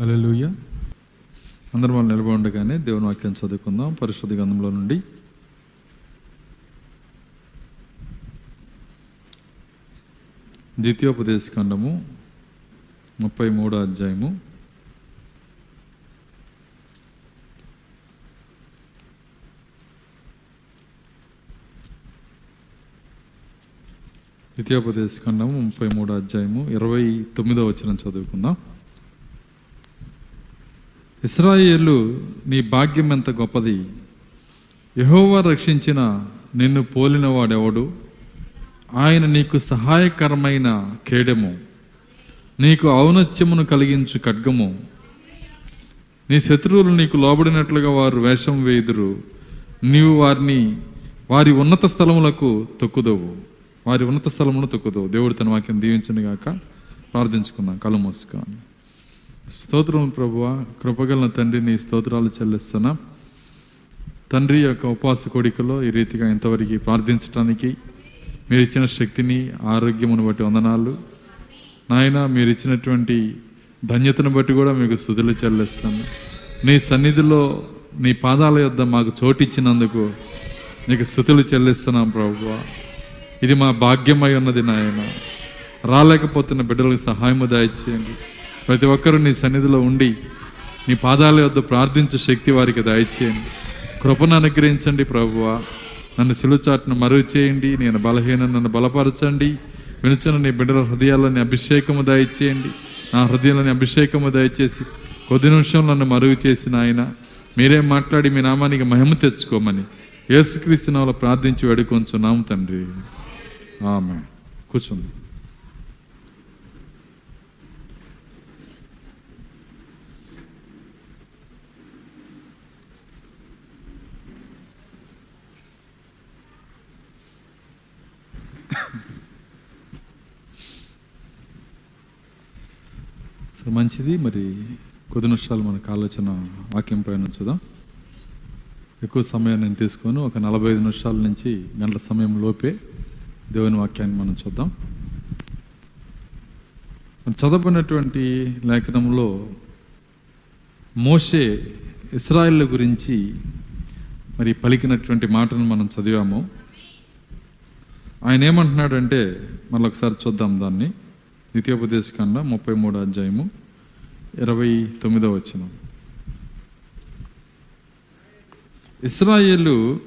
అలెలుయ్య అందరం వాళ్ళు నిలబడి ఉండగానే దేవుని వాక్యం చదువుకుందాం. పరిశుద్ధ గంధంలో నుండి. ద్వితీయోపదేశ ఖండము ముప్పై మూడో అధ్యాయము. ద్వితీయోపదేశ ఖండము ముప్పై మూడో అధ్యాయము ఇరవై తొమ్మిదో వచ్చిన చదువుకుందాం. ఇస్రాయేలు నీ భాగ్యం ఎంత గొప్పది? యహోవా రక్షించిన నిన్ను పోలినవాడెవడు ఆయన నీకు సహాయకరమైన కేడము. నీకు ఔనత్యమును కలిగించు ఖడ్గము. నీ శత్రువులు నీకు లోబడినట్లుగా వారు వేషం వేయుదురు. నీవు వారిని వారి ఉన్నత స్థలములకు తొక్కుదవు. వారి ఉన్నత స్థలమును తొక్కుదవు. దేవుడు తన వాక్యం దీవించను గాక ప్రార్థించుకుందాం. కళ్ళు మూసుకొని. స్తోత్రం ప్రభువ కృపగలన తండ్రి నీ స్తోత్రాలు చెల్లిస్తున్నా తండ్రి యొక్క ఉపవాస కోడికలో ఈ రీతిగా ఇంతవరకు ప్రార్థించడానికి మీరు ఇచ్చిన శక్తిని ఆరోగ్యమును బట్టి వందనాలు. నాయన మీరు ఇచ్చినటువంటి ధన్యతను బట్టి కూడా మీకు స్థుతులు చెల్లిస్తాను నీ సన్నిధిలో నీ పాదాల యొద్ద మాకు చోటిచ్చినందుకు నీకు స్థుతులు చెల్లిస్తున్నాం ప్రభువ. ఇది మా భాగ్యమై ఉన్నది నాయన. రాలేకపోతున్న బిడ్డలకు సహాయము దాయిచ్చేయండి. ప్రతి ఒక్కరూ నీ సన్నిధిలో ఉండి నీ పాదాల వద్ద ప్రార్థించే శక్తి వారికి దయచేయండి. కృపను అనుగ్రహించండి ప్రభువ. నన్ను సిలుచాట్ను మరుగు చేయండి నేను బలహీన నన్ను బలపరచండి. వినుచున్న నీ బిడ్డల హృదయాలని అభిషేకము దయచేయండి. నా హృదయాలని అభిషేకము దయచేసి కొద్ది నిమిషం నన్ను మరుగు చేసిన ఆయన మీరే మాట్లాడి మీ నామానికి మహిమ తెచ్చుకోమని యేసుక్రీస్తు నామములో ప్రార్థించి వేడుకొంచున్నాము తండ్రి. ఆమె కూర్చుంది. సరే మంచిది. మరి కొద్ది నిమిషాలు మనకు ఆలోచన వాక్యం పైన ఉంచుదాం. ఎక్కువ సమయం నేను తీసుకొని. ఒక నలభై ఐదు నిమిషాల నుంచి గంటల సమయం లోపే దేవుని వాక్యాన్ని మనం చూద్దాం. మనం చదవబడినటువంటి లేఖనంలో మోషే ఇస్రాయిల్ గురించి మరి పలికినటువంటి మాటను మనం చదివాము. ఆయన ఏమంటున్నాడంటే మళ్ళీ ఒకసారి చూద్దాం దాన్ని. ద్వితీయోపదేశ కన్నా ముప్పై మూడో అధ్యాయము ఇరవై తొమ్మిదో వచ్చిన ఇస్రాయేలు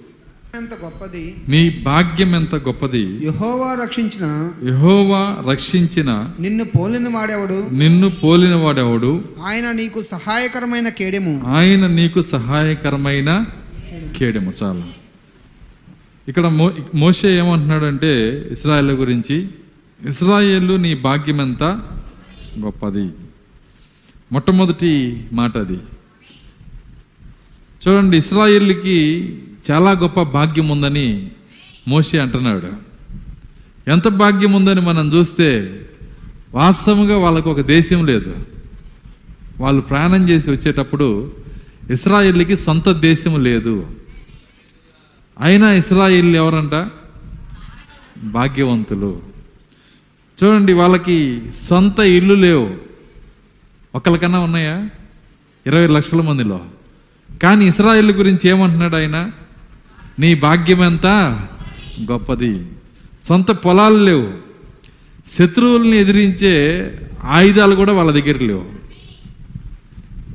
ఎంత గొప్పది? నీ భాగ్యం ఎంత గొప్పది? యెహోవా రక్షించిన యెహోవా రక్షించిన నిన్ను పోలిన వాడెవడు? నిన్ను పోలిన వాడెవడు? ఆయన నీకు సహాయకరమైన కేడెము. ఆయన నీకు సహాయకరమైన కేడెము. చాలా. ఇక్కడ మో మోషే ఏమంటున్నాడంటే ఇస్రాయేల్ గురించి ఇస్రాయేలు నీ భాగ్యం గొప్పది. మొట్టమొదటి మాట అది. చూడండి ఇస్రాయేల్కి చాలా గొప్ప భాగ్యం ఉందని మోషే అంటున్నాడు. ఎంత భాగ్యం ఉందని మనం చూస్తే వాస్తవంగా వాళ్ళకు ఒక దేశం లేదు. వాళ్ళు ప్రయాణం చేసి వచ్చేటప్పుడు ఇస్రాయిల్కి సొంత దేశం లేదు. అయినా ఇస్రాయిల్ ఎవరంట? భాగ్యవంతులు. చూడండి వాళ్ళకి సొంత ఇల్లు లేవు. ఒకరికన్నా ఉన్నాయా? ఇరవై లక్షల మందిలో. కానీ ఇస్రాయిల్ గురించి ఏమంటున్నాడు ఆయన? నీ భాగ్యం ఎంత? గొప్పది. సొంత పొలాలు లేవు. శత్రువుల్ని ఎదిరించే ఆయుధాలు కూడా వాళ్ళ దగ్గర లేవు.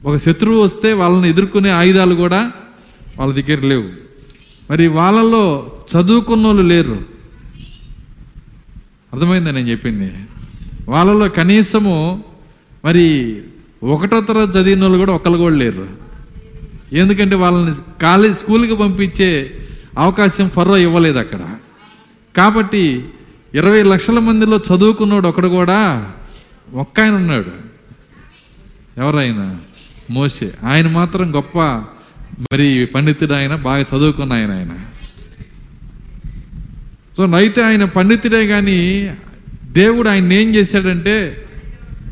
ఒక శత్రువు వస్తే వాళ్ళని ఎదుర్కొనే ఆయుధాలు కూడా వాళ్ళ దగ్గర లేవు. మరి వాళ్ళలో చదువుకున్న వాళ్ళు లేరు. అర్థమైందా నేను చెప్పింది? వాళ్ళలో కనీసము మరి ఒకటో తరగతి చదివిన వాళ్ళు కూడా ఒకళ్ళు కూడా లేరు. ఎందుకంటే వాళ్ళని కాలేజ్ స్కూల్కి పంపించే అవకాశం ఫర్రో ఇవ్వలేదు అక్కడ. కాబట్టి ఇరవై లక్షల మందిలో చదువుకున్నాడు ఒకడు కూడా ఒక్క ఆయన ఉన్నాడు. ఎవరైనా? మోసే ఆయన మాత్రం గొప్ప మరి పండితుడు ఆయన బాగా చదువుకున్న ఆయన ఆయన. సో అయితే ఆయన పండితుడే కానీ దేవుడు ఆయన ఏం చేశాడంటే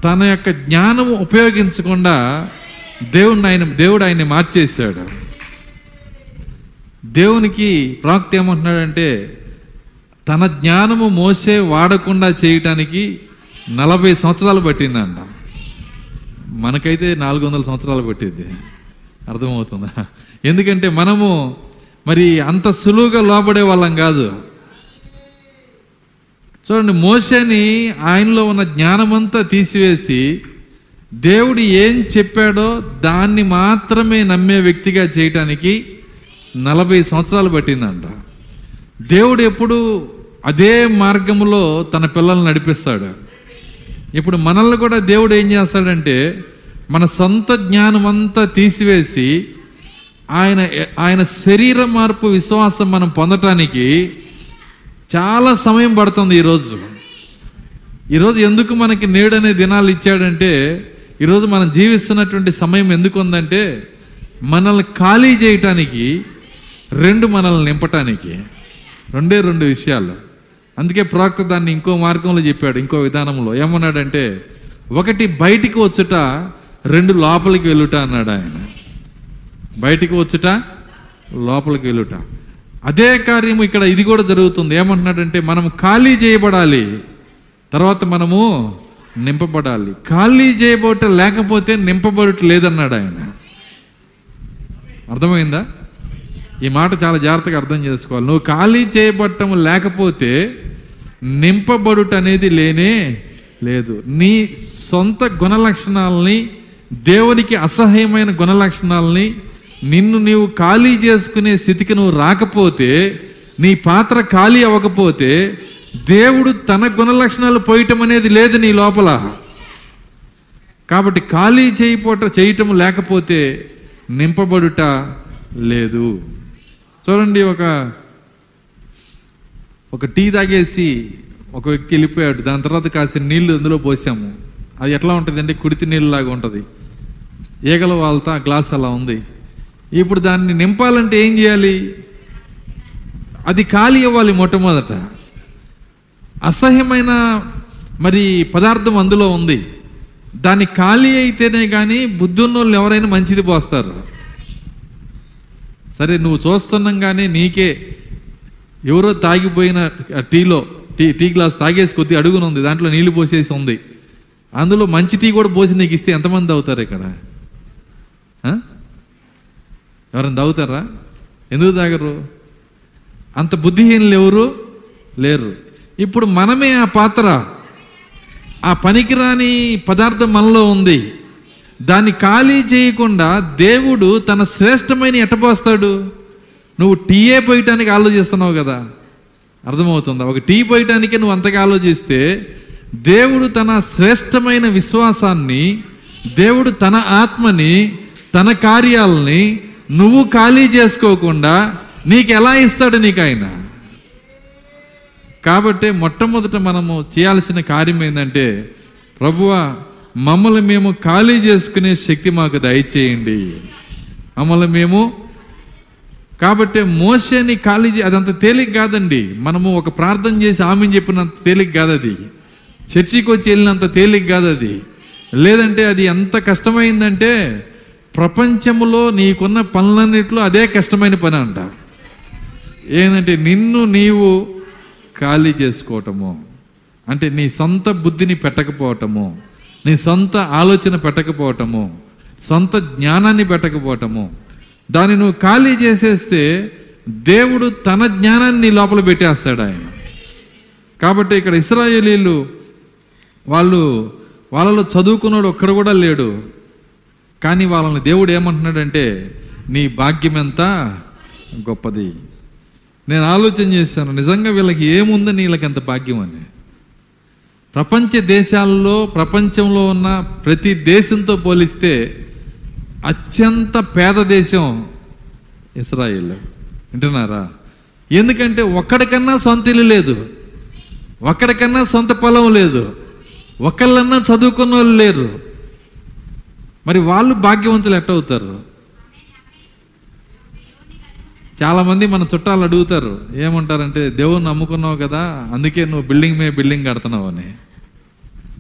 తన యొక్క జ్ఞానం ఉపయోగించకుండా దేవుడిని ఆయన దేవుడు ఆయన్ని మార్చేశాడు. దేవునికి ప్రాక్త ఏమంటున్నాడంటే తన జ్ఞానము మోసే వాడకుండా చేయటానికి నలభై సంవత్సరాలు పట్టిందంట. మనకైతే నాలుగు వందల సంవత్సరాలు పట్టింది. అర్థమవుతుందా? ఎందుకంటే మనము మరి అంత సులువుగా లోపడే వాళ్ళం కాదు. చూడండి మోషని ఆయనలో ఉన్న జ్ఞానమంతా తీసివేసి దేవుడు ఏం చెప్పాడో దాన్ని మాత్రమే నమ్మే వ్యక్తిగా చేయటానికి నలభై సంవత్సరాలు పట్టిందంట. దేవుడు ఎప్పుడు అదే మార్గంలో తన పిల్లల్ని నడిపిస్తాడు. ఇప్పుడు మనల్ని కూడా దేవుడు ఏం చేస్తాడంటే మన సొంత జ్ఞానం అంతా తీసివేసి ఆయన ఆయన శరీర మార్పు విశ్వాసం మనం పొందటానికి చాలా సమయం పడుతుంది ఈరోజు ఈరోజు ఎందుకు మనకి నేడనే దినాలు ఇచ్చాడంటే ఈరోజు మనం జీవిస్తున్నటువంటి సమయం ఎందుకు ఉందంటే మనల్ని ఖాళీ చేయటానికి రెండు మనల్ని నింపటానికి. రెండే రెండు విషయాలు. అందుకే ప్రవక్త దాన్ని ఇంకో మార్గంలో చెప్పాడు ఇంకో విధానంలో. ఏమన్నాడంటే ఒకటి బయటికి వచ్చుట రెండు లోపలికి వెళ్ళుట అన్నాడు ఆయన. బయటికి వచ్చుట లోపలికి వెళ్ళుట. అదే కార్యము ఇక్కడ ఇది కూడా జరుగుతుంది. ఏమంటున్నాడంటే మనం ఖాళీ చేయబడాలి తర్వాత మనము నింపబడాలి. ఖాళీ చేయబోట లేకపోతే నింపబడట లేదన్నాడు ఆయన. అర్థమైందా? ఈ మాట చాలా జాగ్రత్తగా అర్థం చేసుకోవాలి. నువ్వు ఖాళీ చేయబట్టం లేకపోతే నింపబడుట అనేది లేనే లేదు. నీ సొంత గుణ లక్షణాలని దేవునికి అసహ్యమైన గుణ లక్షణాలని నిన్ను నీవు ఖాళీ చేసుకునే స్థితికి నువ్వు రాకపోతే నీ పాత్ర ఖాళీ అవ్వకపోతే దేవుడు తన గుణ లక్షణాలు పోయటం అనేది లేదు నీ లోపల. కాబట్టి ఖాళీ చేయపోట చేయటం లేకపోతే నింపబడుట లేదు. చూడండి ఒక ఒక టీ తాగేసి ఒక వ్యక్తి వెళ్ళిపోయాడు. దాని తర్వాత కాసిన నీళ్ళు అందులో పోసాము. అది ఎట్లా ఉంటుంది అంటే కుడితి నీళ్ళలాగా ఉంటుంది. ఈగల వాళ్ళతో ఆ గ్లాస్ అలా ఉంది. ఇప్పుడు దాన్ని నింపాలంటే ఏం చేయాలి? అది ఖాళీ ఇవ్వాలి మొట్టమొదట. అసహ్యమైన మరి పదార్థం అందులో ఉంది. దాన్ని ఖాళీ అయితేనే కానీ బుద్ధున్నోళ్ళు ఎవరైనా మంచిది పోస్తారు. సరే నువ్వు చూస్తున్నాగానే నీకే ఎవరో తాగిపోయిన టీలో టీ టీ గ్లాస్ తాగేసి కొద్ది అడుగునుంది. దాంట్లో నీళ్ళు పోసేసి ఉంది. అందులో మంచి టీ కూడా పోసి నీకు ఇస్తే ఎంతమంది అవుతారు ఇక్కడ? ఎవరైనా తాగుతారా? ఎందుకు తాగరు అంత బుద్ధిహీనులు ఎవరు? లేరు. ఇప్పుడు మనమే ఆ పాత్ర ఆ పనికిరాని పదార్థం మనలో ఉంది. దాన్ని ఖాళీ చేయకుండా దేవుడు తన శ్రేష్టమైన ఎట్టపోస్తాడు నువ్వు టీయే పోయటానికి ఆలోచిస్తున్నావు కదా? అర్థమవుతుందా? ఒక టీ పోయటానికి నువ్వు అంతగా ఆలోచిస్తే దేవుడు తన శ్రేష్టమైన విశ్వాసాన్ని దేవుడు తన ఆత్మని తన కార్యాలని నువ్వు ఖాళీ చేసుకోకుండా నీకు ఎలా ఇస్తాడు నీకు ఆయన కాబట్టి మొట్టమొదట మనము చేయాల్సిన కార్యం ఏంటంటే ప్రభువా మమ్మల్ని మేము ఖాళీ చేసుకునే శక్తి మాకు దయచేయండి. మమ్మల్ని మేము కాబట్టి మోసేని ఖాళీ అదంత తేలిక కాదండి. మనము ఒక ప్రార్థన చేసి ఆమె చెప్పినంత తేలిక కాదు అది. చర్చికి వచ్చి వెళ్ళినంత తేలిక కాదు అది. లేదంటే అది ఎంత కష్టమైందంటే ప్రపంచంలో నీకున్న పనులన్నిట్లో అదే కష్టమైన పని అంట. ఏంటంటే నిన్ను నీవు ఖాళీ చేసుకోవటము. అంటే నీ సొంత బుద్ధిని పెట్టకపోవటము. నీ సొంత ఆలోచన పెట్టకపోవటము. సొంత జ్ఞానాన్ని పెట్టకపోవటము. దాన్ని నువ్వు ఖాళీ చేసేస్తే దేవుడు తన జ్ఞానాన్ని నీ లోపల పెట్టేస్తాడు ఆయన. కాబట్టి ఇక్కడ ఇస్రాయేలీలు వాళ్ళు వాళ్ళలో చదువుకున్నాడు ఒక్కడు కూడా లేడు. కానీ వాళ్ళని దేవుడు ఏమంటున్నాడంటే నీ భాగ్యం ఎంత గొప్పది. నేను ఆలోచన చేశాను నిజంగా వీళ్ళకి ఏముందని వీళ్ళకి ఎంత భాగ్యం అని. ప్రపంచ దేశాల్లో ప్రపంచంలో ఉన్న ప్రతి దేశంతో పోలిస్తే అత్యంత పేద దేశం ఇస్రాయిల్. వింటున్నారా? ఎందుకంటే ఒక్కడికన్నా సొంత ఇల్లు లేదు. ఒక్కడికన్నా సొంత పొలం లేదు. ఒకళ్ళన్నా చదువుకున్న వాళ్ళు లేరు. మరి వాళ్ళు భాగ్యవంతులు ఎట్ట అవుతారు? చాలామంది మన చుట్టాలు అడుగుతారు ఏమంటారంటే దేవుణ్ణి నమ్ముకున్నావు కదా అందుకే నువ్వు బిల్డింగ్ మీద బిల్డింగ్ కడుతున్నావు అని.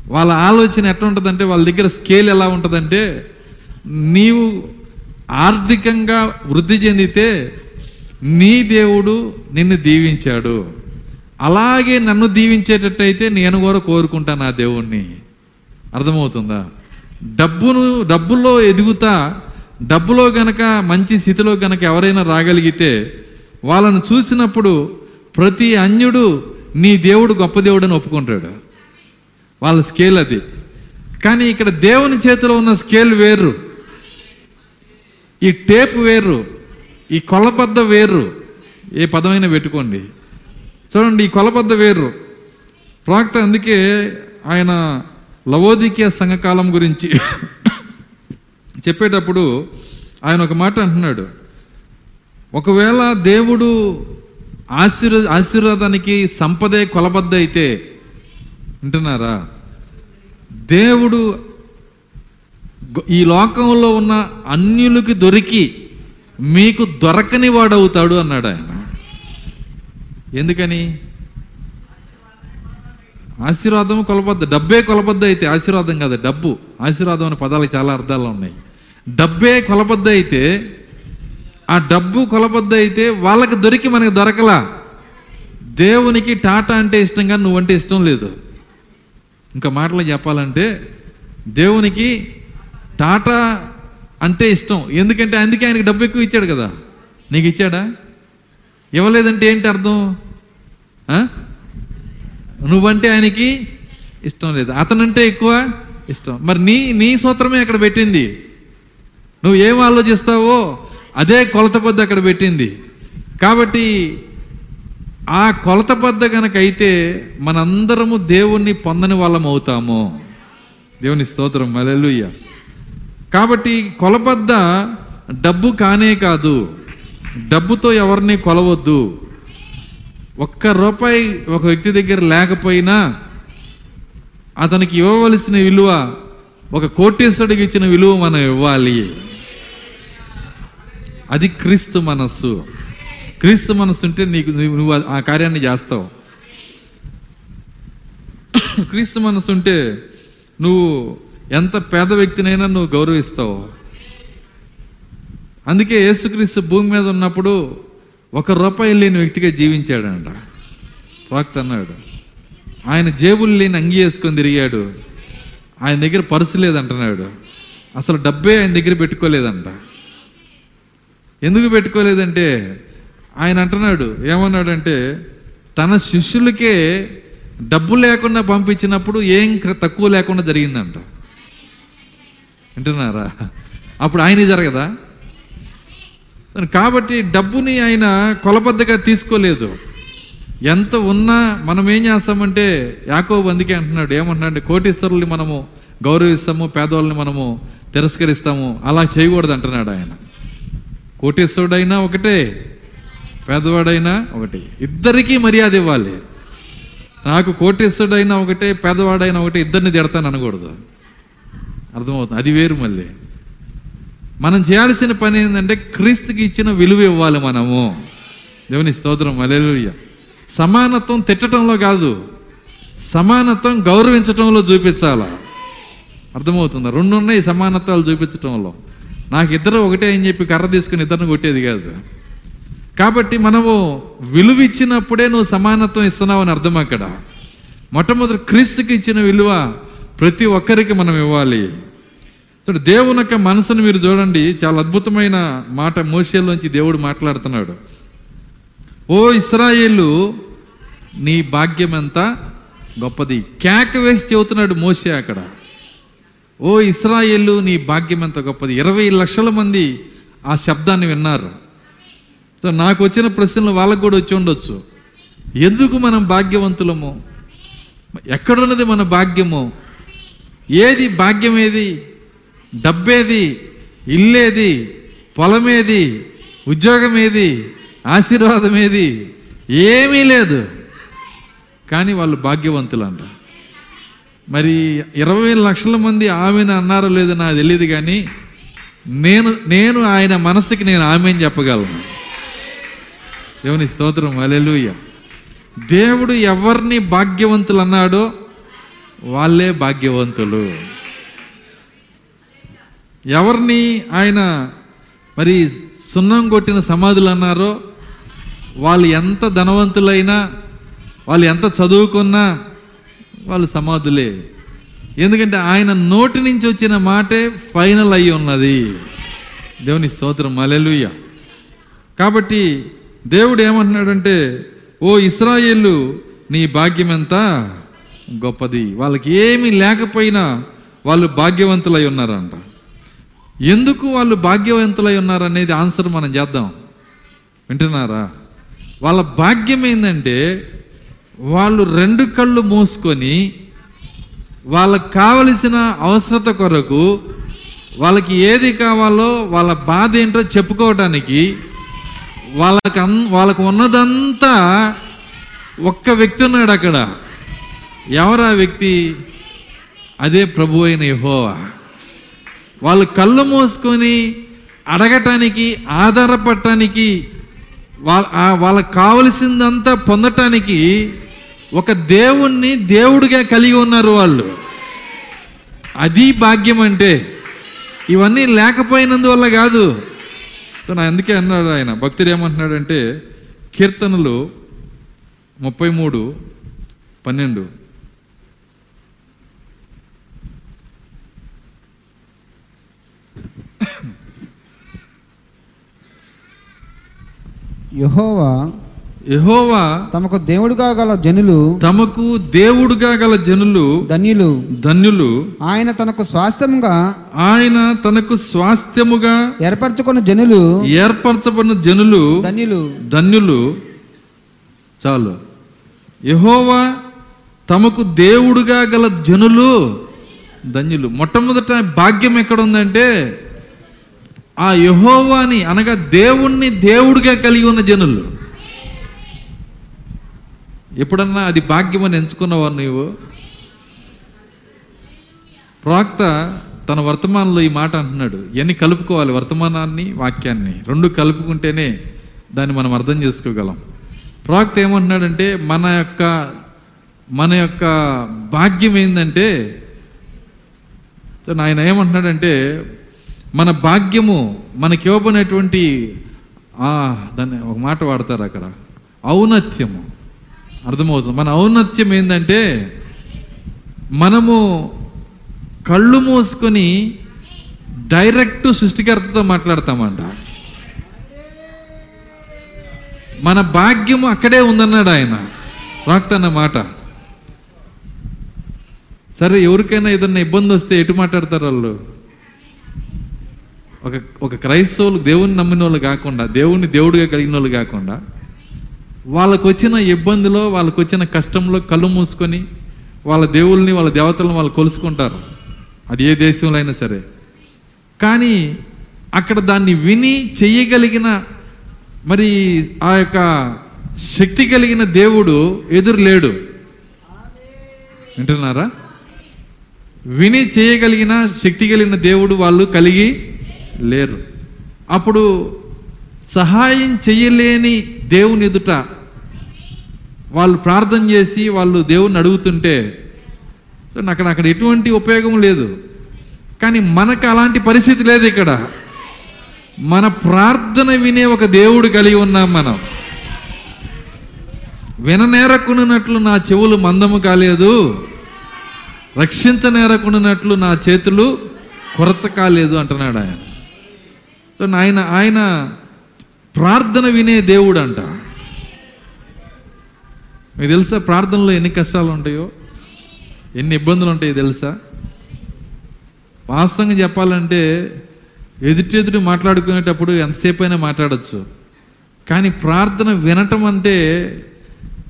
వాళ్ళ ఆలోచన ఎట్లా ఉంటుందంటే వాళ్ళ దగ్గర స్కేల్ ఎలా ఉంటుందంటే నీవు ఆర్థికంగా వృద్ధి చెందితే నీ దేవుడు నిన్ను దీవించాడు. అలాగే నన్ను దీవించేటట్టయితే నేను కూడా కోరుకుంటాను ఆ దేవుణ్ణి. అర్థమవుతుందా? డబ్బును డబ్బులో ఎదుగుతా డబ్బులో గనక మంచి స్థితిలో గనక ఎవరైనా రాగలిగితే వాళ్ళను చూసినప్పుడు ప్రతి అన్యుడు నీ దేవుడు గొప్ప దేవుడు అని ఒప్పుకుంటాడు. వాళ్ళ స్కేల్ అది. కానీ ఇక్కడ దేవుని చేతిలో ఉన్న స్కేల్ వేరు ఈ టేప్ వేరు ఈ కొలబద్ద వేరు ఏ పదమైనా పెట్టుకోండి. చూడండి ఈ కొలబద్ద వేరు ప్రాక్త అందుకే ఆయన లవోదికీయ సంఘకాలం గురించి చెప్పేటప్పుడు ఆయన ఒక మాట అంటున్నాడు. ఒకవేళ దేవుడు ఆశీర్వ ఆశీర్వాదానికి సంపదే కొలబద్ద అయితే వింటున్నారా? దేవుడు ఈ లోకంలో ఉన్న అన్యులకి దొరికి మీకు దొరకని వాడవుతాడు అన్నాడు ఆయన ఎందుకని? ఆశీర్వాదం కొలబద్ద డబ్బే కొలబద్ద అయితే ఆశీర్వాదం కాదు డబ్బు. ఆశీర్వాదం అనే పదాలకు చాలా అర్థాలు ఉన్నాయి. డబ్బే కొలబద్ద అయితే ఆ డబ్బు కొలబద్ద అయితే వాళ్ళకి దొరికి మనకి దొరకలా. దేవునికి టాటా అంటే ఇష్టం కానీ నువ్వంటే ఇష్టం లేదు. ఇంకా మాటలు చెప్పాలంటే దేవునికి టాటా అంటే ఇష్టం. ఎందుకంటే అందుకే ఆయనకి డబ్బు ఎక్కువ ఇచ్చాడు కదా. నీకు ఇచ్చాడా? ఇవ్వలేదంటే ఏంటి అర్థం? నువ్వంటే ఆయనకి ఇష్టం లేదు. అతనంటే ఎక్కువ ఇష్టం. మరి నీ నీ సూత్రమే అక్కడ పెట్టింది. నువ్వు ఏం ఆలోచిస్తావో అదే కొలత పొద్దు అక్కడ పెట్టింది. కాబట్టి ఆ కొలత పద్ద గనక అయితే మనందరము దేవుణ్ణి పొందని వాళ్ళం అవుతాము. దేవుని స్తోత్రం. మలెలుయ్య కాబట్టి కొలబద్ద డబ్బు కానే కాదు. డబ్బుతో ఎవరిని కొలవద్దు. ఒక్క రూపాయి ఒక వ్యక్తి దగ్గర లేకపోయినా అతనికి ఇవ్వవలసిన విలువ ఒక కోటేశ్వరుడికి ఇచ్చిన విలువ మనం ఇవ్వాలి. అది క్రీస్తు మనస్సు. క్రీస్తు మనస్సు ఉంటే నీకు నువ్వు ఆ కార్యాన్ని చేస్తావు. క్రీస్తు మనస్సు ఉంటే నువ్వు ఎంత పేద వ్యక్తినైనా నువ్వు గౌరవిస్తావు. అందుకే యేసుక్రీస్తు భూమి మీద ఉన్నప్పుడు ఒక రూపాయి లేని వ్యక్తిగా జీవించాడంట. ప్రవక్త అన్నాడు ఆయన జేబులు లేని అంగి వేసుకొని తిరిగాడు. ఆయన దగ్గర పర్సు లేదంటున్నాడు. అసలు డబ్బే ఆయన దగ్గర పెట్టుకోలేదంట. ఎందుకు పెట్టుకోలేదంటే? ఆయన అంటున్నాడు ఏమన్నాడంటే తన శిష్యులకే డబ్బు లేకుండా పంపించినప్పుడు ఏం తక్కువ లేకుండా జరిగిందంట. వింటున్నారా? అప్పుడు ఆయన జరగదా? కాబట్టి డబ్బుని ఆయన కొలబద్దగా తీసుకోలేదు. ఎంత ఉన్నా మనం ఏం చేస్తామంటే యాకోబు అందుకే అంటున్నాడు ఏమంటున్నాడు కోటీశ్వరుల్ని మనము గౌరవిస్తాము పేదవాళ్ళని మనము తిరస్కరిస్తాము అలా చేయకూడదు అంటున్నాడు ఆయన. కోటీశ్వరుడైనా ఒకటే పేదవాడైనా ఒకటి. ఇద్దరికీ మర్యాద ఇవ్వాలి. నాకు కోటీశ్వరుడైనా ఒకటే పేదవాడైనా ఒకటే ఇద్దరిని తిడతాను అనకూడదు. అర్థమవుతుంది? అది వేరు మళ్ళీ. మనం చేయాల్సిన పని ఏంటంటే క్రీస్తుకి ఇచ్చిన విలువ ఇవ్వాలి మనము. దేవుని స్తోత్రం అలెలుయ్య సమానత్వం తిట్టడంలో కాదు సమానత్వం గౌరవించటంలో చూపించాలా? అర్థమవుతుందా? రెండు ఉన్నాయి సమానత్వాలు చూపించటంలో నాకు ఇద్దరు ఒకటే అని చెప్పి కర్ర తీసుకుని ఇద్దరిని కొట్టేది కాదు. కాబట్టి మనము విలువ ఇచ్చినప్పుడే నువ్వు సమానత్వం ఇస్తున్నావు అని అర్థం అక్కడ. మొట్టమొదటి క్రీస్తుకి ఇచ్చిన విలువ ప్రతి ఒక్కరికి మనం ఇవ్వాలి. చూడు దేవుని యొక్క మనసును మీరు చూడండి చాలా అద్భుతమైన మాట మోషేలోంచి దేవుడు మాట్లాడుతున్నాడు. ఓ ఇస్రాయేలు నీ భాగ్యం ఎంత గొప్పది. కేక వేసి చెబుతున్నాడు మోసే అక్కడ. ఓ ఇస్రాయేలు నీ భాగ్యం ఎంత గొప్పది. ఇరవై లక్షల మంది ఆ శబ్దాన్ని విన్నారు. సో నాకు వచ్చిన ప్రశ్నలు వాళ్ళకు కూడా వచ్చి ఉండొచ్చు. ఎందుకు మనం భాగ్యవంతులము? ఎక్కడున్నది మన భాగ్యము? ఏది భాగ్యం ఏది డబ్బేది ఇల్లేది పొలమేది ఉద్యోగం ఏది ఆశీర్వాదం ఏది ఏమీ లేదు. కానీ వాళ్ళు భాగ్యవంతులంట. మరి ఇరవై లక్షల మంది ఆమెను అన్నారో లేదో నాకు తెలియదు కానీ నేను నేను ఆయన మనసుకి నేను ఆమెను చెప్పగలను. దేవుని స్తోత్రం అలెలుయ్య దేవుడు ఎవరిని భాగ్యవంతులు అన్నాడో వాళ్ళే భాగ్యవంతులు. ఎవరిని ఆయన మరి సున్నం కొట్టిన సమాధులు అన్నారో వాళ్ళు ఎంత ధనవంతులైనా వాళ్ళు ఎంత చదువుకున్నా వాళ్ళు సమాధులే. ఎందుకంటే ఆయన నోటి నుంచి వచ్చిన మాటే ఫైనల్ అయి ఉన్నది. దేవుని స్తోత్రం. మలెలుయ్య కాబట్టి దేవుడు ఏమంటున్నాడంటే ఓ ఇస్రాయేళ్ళు నీ భాగ్యం ఎంత గొప్పది. వాళ్ళకి ఏమీ లేకపోయినా వాళ్ళు భాగ్యవంతులై ఉన్నారంట. ఎందుకు వాళ్ళు భాగ్యవంతులై ఉన్నారనేది ఆన్సర్ మనం చేద్దాం. వింటున్నారా? వాళ్ళ భాగ్యం ఏంటంటే వాళ్ళు రెండు కళ్ళు మూసుకొని వాళ్ళకు కావలసిన అవసరత కొరకు వాళ్ళకి ఏది కావాలో వాళ్ళ బాధ ఏంటో చెప్పుకోవటానికి వాళ్ళకి అన్ వాళ్ళకు ఉన్నదంతా ఒక్క వ్యక్తి ఉన్నాడు అక్కడ. ఎవరా వ్యక్తి? అదే ప్రభు అయిన యహోవా. వాళ్ళు కళ్ళు మూసుకొని అడగటానికి ఆధారపడటానికి వాళ్ళ ఆ- వాళ్ళకి కావలసిందంతా పొందటానికి ఒక దేవుణ్ణి దేవుడిగా కలిగి ఉన్నారు వాళ్ళు. అది భాగ్యం అంటే. ఇవన్నీ లేకపోయినందువల్ల కాదు. సో నా అందుకే అన్నాడు ఆయన భక్తుడు ఏమంటున్నాడంటే కీర్తనలు ముప్పై మూడు పన్నెండు. యెహోవా యెహోవా తమకు దేవుడుగా గల జనులు తమకు దేవుడుగా గల జనులు ధన్యులు. ధన్యులు. ఆయన తనకు స్వాస్థ్యంగా ఆయన తనకు స్వాస్థ్యముగా ఏర్పరచుకున్న జనులు ఏర్పరచబడిన జనులు ధన్యులు. ధన్యులు. చాలు. యెహోవా తమకు దేవుడుగా గల జనులు ధన్యులు. మొట్టమొదట భాగ్యం ఎక్కడ ఉందంటే ఆ యహోవాని అనగా దేవుణ్ణి దేవుడిగా కలిగి ఉన్న జనులు. ఎప్పుడన్నా అది భాగ్యం అని ఎంచుకున్నవారు నీవు? ప్రవక్త తన వర్తమానంలో ఈ మాట అంటున్నాడు. ఎన్ని కలుపుకోవాలి వర్తమానాన్ని వాక్యాన్ని? రెండు కలుపుకుంటేనే దాన్ని మనం అర్థం చేసుకోగలం. ప్రవక్త ఏమంటున్నాడంటే మన యొక్క మన యొక్క భాగ్యం ఏంటంటే సో ఆయన ఏమంటున్నాడంటే మన భాగ్యము మనకివ్వబడినటువంటి ఆ, దాన్ని ఒక మాట వాడతారు అక్కడ. ఔన్నత్యము. అర్థమవుతుంది. మన ఔన్నత్యం ఏంటంటే మనము కళ్ళు మూసుకొని డైరెక్ట్ సృష్టికర్తతో మాట్లాడతామంట. మన భాగ్యము అక్కడే ఉందన్నాడు ఆయన. రాక్తన్న మాట. సరే ఎవరికైనా ఏదన్నా ఇబ్బంది వస్తే ఎటు మాట్లాడతారు వాళ్ళు? ఒక ఒక క్రైస్తవులు దేవుణ్ణి నమ్మిన వాళ్ళు కాకుండా దేవుణ్ణి దేవుడిగా కలిగిన వాళ్ళు కాకుండా వాళ్ళకు వచ్చిన ఇబ్బందిలో వాళ్ళకు వచ్చిన కష్టంలో కళ్ళు మూసుకొని వాళ్ళ దేవుల్ని వాళ్ళ దేవతలను వాళ్ళు కొలుసుకుంటారు. అది ఏ దేశంలో అయినా సరే. కానీ అక్కడ దాన్ని విని చెయ్యగలిగిన మరి ఆ యొక్క శక్తి కలిగిన దేవుడు ఎదురు లేడు. వింటున్నారా? విని చేయగలిగిన శక్తి కలిగిన దేవుడు వాళ్ళు కలిగి లేరు. అప్పుడు సహాయం చేయలేని దేవుని ఎదుట వాళ్ళు ప్రార్థన చేసి వాళ్ళు దేవుని అడుగుతుంటే అక్కడ నాకు అక్కడ ఎటువంటి ఉపయోగం లేదు. కానీ మనకు అలాంటి పరిస్థితి లేదు ఇక్కడ. మన ప్రార్థన వినే ఒక దేవుడు కలిగి ఉన్నాం మనం. విననేరకున్నట్లు నా చెవులు మందము కాలేదు. రక్షించనేరకున్నట్లు నా చేతులు కొరచ కాలేదు అంటున్నాడు ఆయన. సో ఆయన ఆయన ప్రార్థన వినే దేవుడు అంట మీకు తెలుసా ప్రార్థనలో ఎన్ని కష్టాలు ఉంటాయో? ఎన్ని ఇబ్బందులు ఉంటాయో తెలుసా? వాస్తవంగా చెప్పాలంటే ఎదుటెదురు మాట్లాడుకునేటప్పుడు ఎంతసేపు అయినా మాట్లాడచ్చు. కానీ ప్రార్థన వినటం అంటే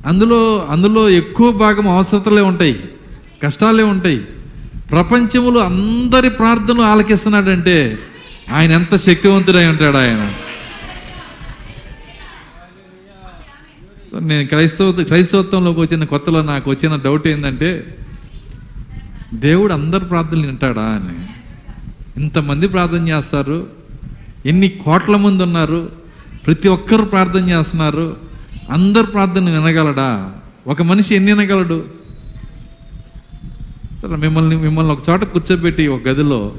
అందులో అందులో ఎక్కువ భాగం అవసరతలే ఉంటాయి కష్టాలే ఉంటాయి. ప్రపంచంలో అందరి ప్రార్థనలు ఆలకిస్తున్నాడంటే ఆయన ఎంత శక్తివంతుడై ఉంటాడు ఆయన. సో నేను క్రైస్తవ క్రైస్తవత్వంలోకి వచ్చిన కొత్తలో నాకు వచ్చిన డౌట్ ఏంటంటే దేవుడు అందరు ప్రార్థనలు వింటాడా అని. ఇంతమంది ప్రార్థన చేస్తారు ఎన్ని కోట్ల మంది ఉన్నారు ప్రతి ఒక్కరు ప్రార్థన చేస్తున్నారు అందరు ప్రార్థన వినగలడా? ఒక మనిషి ఎన్ని వినగలడు? సరే మిమ్మల్ని మిమ్మల్ని ఒక చోట కూర్చోబెట్టి ఒక గదిలో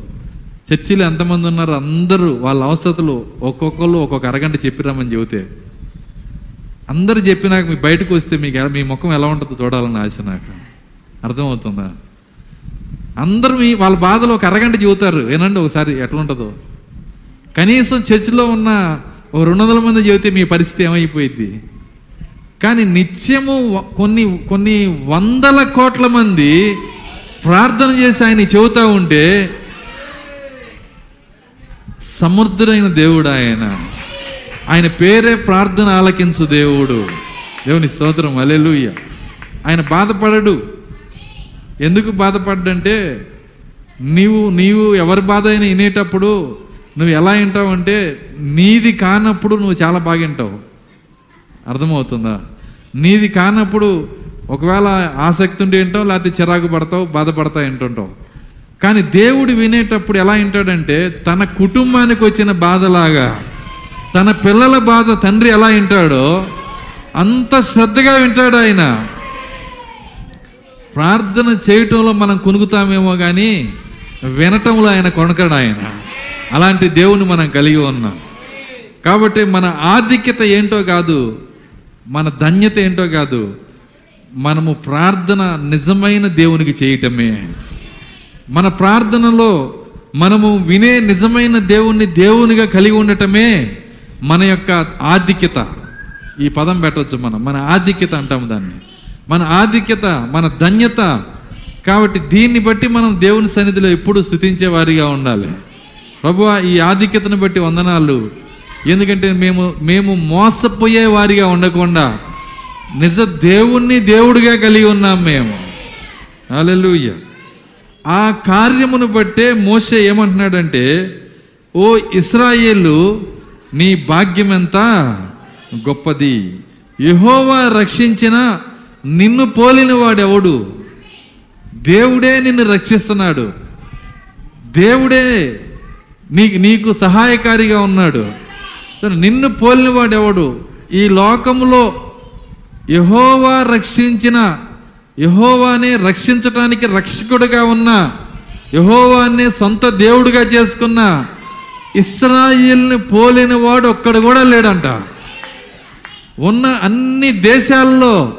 చర్చిలో ఎంతమంది ఉన్నారు? అందరూ వాళ్ళ అవసరతలు ఒక్కొక్కరు ఒక్కొక్క అరగంట చెప్పిరామని చెబితే అందరు చెప్పినాక మీ బయటకు వస్తే మీకు మీ ముఖం ఎలా ఉంటుందో చూడాలని ఆశ నాకు. అర్థమవుతుందా? అందరూ మీ వాళ్ళ బాధలు ఒక అరగంట చెబుతారు. వినండి ఒకసారి ఎట్లా ఉంటుందో. కనీసం చర్చిలో ఉన్న ఒక రెండు వందల మంది చెబితే మీ పరిస్థితి ఏమైపోయింది కానీ నిత్యము కొన్ని కొన్ని వందల కోట్ల మంది ప్రార్థన చేసి ఆయన చెబుతూ ఉంటే సమర్థుడైన దేవుడు ఆయన. ఆయన పేరే ప్రార్థన ఆలకించు దేవుడు. దేవుని స్తోత్రం. అలెలుయ్య ఆయన బాధపడడు. ఎందుకు బాధపడ్డంటే నీవు నీవు ఎవరి బాధ అయినా వినేటప్పుడు నువ్వు ఎలా వింటావు అంటే నీది కానప్పుడు నువ్వు చాలా బాగా వింటావు. అర్థమవుతుందా? నీది కానప్పుడు ఒకవేళ ఆసక్తి ఉండి వింటావు లేకపోతే చిరాకు పడతావు బాధపడతా వింటుంటావు. కానీ దేవుడు వినేటప్పుడు ఎలా వింటాడంటే తన కుటుంబానికి వచ్చిన బాధలాగా తన పిల్లల బాధ తండ్రి ఎలా వింటాడో అంత శ్రద్ధగా వింటాడు ఆయన. ప్రార్థన చేయటంలో మనం కొనుకుతామేమో కానీ వినటంలో ఆయన కొనకడు ఆయన. అలాంటి దేవుని మనం కలిగి ఉన్నాం. కాబట్టి మన ఆధిక్యత ఏంటో కాదు మన ధన్యత ఏంటో కాదు మనము ప్రార్థన నిజమైన దేవునికి చేయటమే. మన ప్రార్థనలో మనము వినే నిజమైన దేవుణ్ణి దేవునిగా కలిగి ఉండటమే మన యొక్క ఆధిక్యత. ఈ పదం పెట్టవచ్చు మనం. మన ఆధిక్యత అంటాము దాన్ని. మన ఆధిక్యత మన ధన్యత. కాబట్టి దీన్ని బట్టి మనం దేవుని సన్నిధిలో ఎప్పుడు స్థుతించే వారిగా ఉండాలి. ప్రభువా ఈ ఆధిక్యతను బట్టి వందనాలు. ఎందుకంటే మేము మేము మోసపోయే వారిగా ఉండకుండా నిజ దేవుణ్ణి దేవుడిగా కలిగి ఉన్నాం మేము. అలెలుయ్యా ఆ కార్యమును బట్టే మోసే ఏమంటున్నాడంటే ఓ ఇస్రాయేలు నీ భాగ్యం ఎంత గొప్పది. యహోవా రక్షించిన నిన్ను పోలిన వాడెవడు? దేవుడే నిన్ను రక్షిస్తున్నాడు. దేవుడే నీకు నీకు సహాయకారిగా ఉన్నాడు. నిన్ను పోలిన వాడెవడు? ఈ లోకములో యహోవా రక్షించిన యహోవానే రక్షించటానికి రక్షకుడుగా ఉన్న యహోవానే సొంత దేవుడిగా చేసుకున్న ఇస్రాయిల్ని పోలిన వాడు ఒక్కడు కూడా లేడంట. ఉన్న అన్ని దేశాల్లో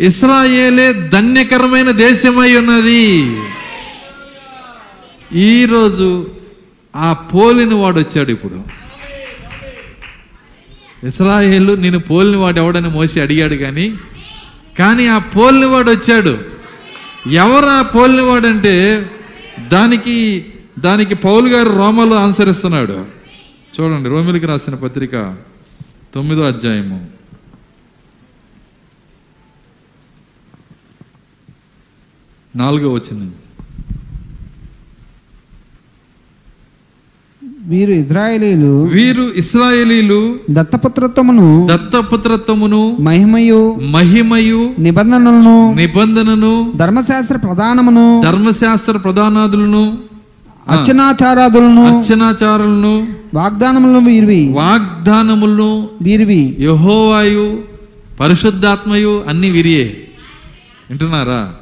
ఇస్రాయేలే ధన్యకరమైన దేశమై ఉన్నది. ఈరోజు ఆ పోలిన వాడు వచ్చాడు ఇప్పుడు. ఇస్రాయేలు నేను పోలిన వాడు ఎవడని మోసి అడిగాడు కానీ కానీ ఆ పోలినవాడు వచ్చాడు. ఎవరు ఆ పోలిన అంటే దానికి దానికి పౌలు గారు రోమలో అనుసరిస్తున్నాడు చూడండి రోమిలికి రాసిన పత్రిక తొమ్మిదో అధ్యాయము. నాలుగో వచ్చింది వీరు ఇజ్రాయేలీలు వీరు ఇస్రాయేలీలు దత్తపుత్రత్వమును దత్తపుత్రత్వమును మహిమయు మహిమయు నిబంధనలను నిబంధనను ధర్మశాస్త్ర ప్రధానమును ధర్మశాస్త్ర ప్రధానాదులను అర్చనాచారాదులను అర్చనాచారాలను వాగ్దానములను వీరివి. వాగ్దానములను వీరివి. యహోవాయు పరిశుద్ధాత్మయు అన్ని విరియే. వింటున్నారా?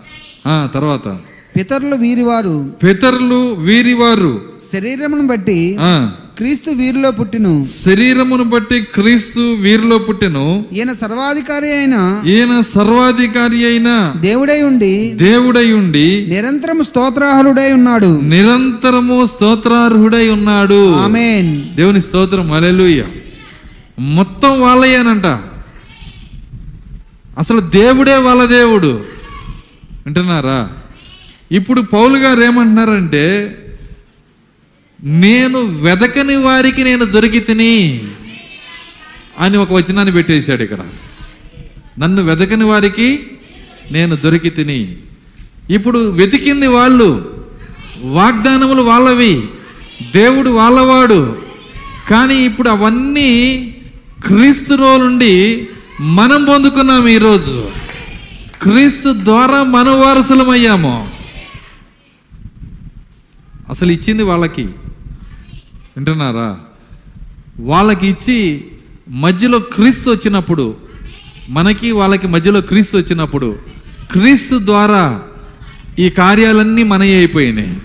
తర్వాత. పితరులు వీరివారు. పితరులు వీరివారు. శరీరమును బట్టి క్రీస్తు వీరిలో పుట్టిను. శరీరమును బట్టి క్రీస్తు వీరిలో పుట్టెను. ఈయన సర్వాధికారి అయిన ఈయన సర్వాధికారి అయిన దేవుడై ఉండి దేవుడై ఉండి నిరంతరం స్తోత్రాహరుడై ఉన్నాడు. నిరంతరము స్తోత్రార్హుడై ఉన్నాడు. ఆమెన్. దేవుని స్తోత్రం. అలెలుయ్య మొత్తం వాళ్ళయ్యానంట అసలు దేవుడే వాళ్ళ దేవుడు. వింటున్నారా? ఇప్పుడు పౌలు గారు ఏమంటున్నారంటే నేను వెదకని వారికి నేను దొరికి తిని అని ఒక వచనాన్ని పెట్టేశాడు ఇక్కడ. నన్ను వెదకని వారికి నేను దొరికి తిని ఇప్పుడు వెతికింది వాళ్ళు వాగ్దానములు వాళ్ళవి దేవుడు వాళ్ళవాడు. కానీ ఇప్పుడు అవన్నీ క్రీస్తులో నుండి మనం పొందుకున్నాం ఈరోజు. క్రీస్తు ద్వారా మనం వారసులమయ్యాము. అసలు ఇచ్చింది వాళ్ళకి. వింటున్నారా? వాళ్ళకి ఇచ్చి మధ్యలో క్రీస్తు వచ్చినప్పుడు మనకి వాళ్ళకి మధ్యలో క్రీస్తు వచ్చినప్పుడు క్రీస్తు ద్వారా ఈ కార్యాలన్నీ మనయే అయిపోయినాయి.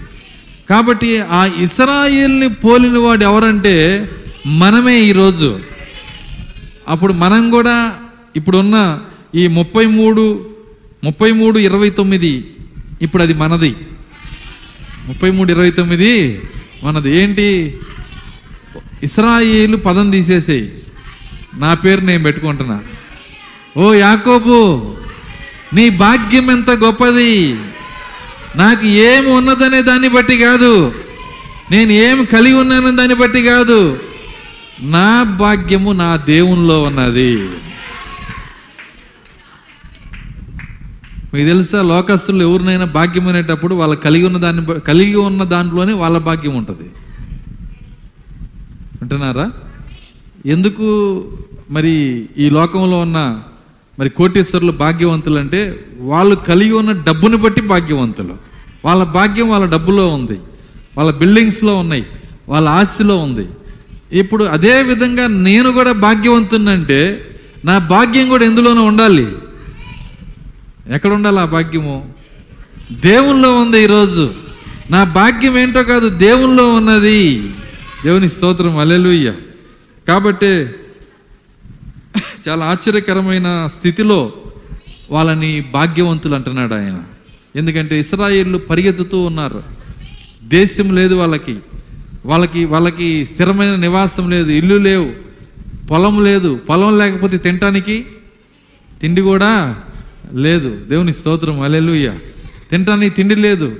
కాబట్టి ఆ ఇస్రాయిల్ని పోలిన వాడు ఎవరంటే మనమే ఈరోజు. అప్పుడు మనం కూడా ఇప్పుడున్న ఈ ముప్పై మూడు ముప్పై మూడు ఇరవై తొమ్మిది ఇప్పుడు అది మనది. ముప్పై మూడు ఇరవై తొమ్మిది మనది ఏంటి? ఇస్రాయేలు పదం తీసేసేయి. నా పేరు నేను పెట్టుకుంటున్నా. ఓ యాకోబు నీ భాగ్యం ఎంత గొప్పది? నాకు ఏమి ఉన్నదనే దాన్ని బట్టి కాదు. నేను ఏం కలిగి ఉన్నానని దాన్ని బట్టి కాదు. నా భాగ్యము నా దేవునిలో ఉన్నది. మీకు తెలుసా లోకస్తులు ఎవరినైనా భాగ్యం అనేటప్పుడు వాళ్ళు కలిగి ఉన్న దాన్ని కలిగి ఉన్న దాంట్లోనే వాళ్ళ భాగ్యం ఉంటుంది. అంటున్నారా ఎందుకు మరి ఈ లోకంలో ఉన్న మరి కోటీశ్వరులు భాగ్యవంతులు అంటే వాళ్ళు కలిగి ఉన్న డబ్బుని బట్టి భాగ్యవంతులు. వాళ్ళ భాగ్యం వాళ్ళ డబ్బులో ఉంది. వాళ్ళ బిల్డింగ్స్లో ఉన్నాయి. వాళ్ళ ఆస్తిలో ఉంది. ఇప్పుడు అదే విధంగా నేను కూడా భాగ్యవంతున్నంటే నా భాగ్యం కూడా ఎందులోనూ ఉండాలి? ఎక్కడ ఉండాలి ఆ భాగ్యము? దేవుల్లో ఉంది ఈరోజు. నా భాగ్యం ఏంటో కాదు దేవుల్లో ఉన్నది. దేవుని స్తోత్రం అలెలుయ్య కాబట్టి చాలా ఆశ్చర్యకరమైన స్థితిలో వాళ్ళని భాగ్యవంతులు అంటున్నాడు ఆయన. ఎందుకంటే ఇస్రాయిళ్ళు పరిగెత్తుతూ ఉన్నారు. దేశం లేదు వాళ్ళకి. వాళ్ళకి వాళ్ళకి స్థిరమైన నివాసం లేదు ఇల్లు లేవు పొలం లేదు. పొలం లేకపోతే తినటానికి తిండి కూడా లేదు. దేవుని స్తోత్రం అలెలుయ్య తింటానికి తిండి లేదు.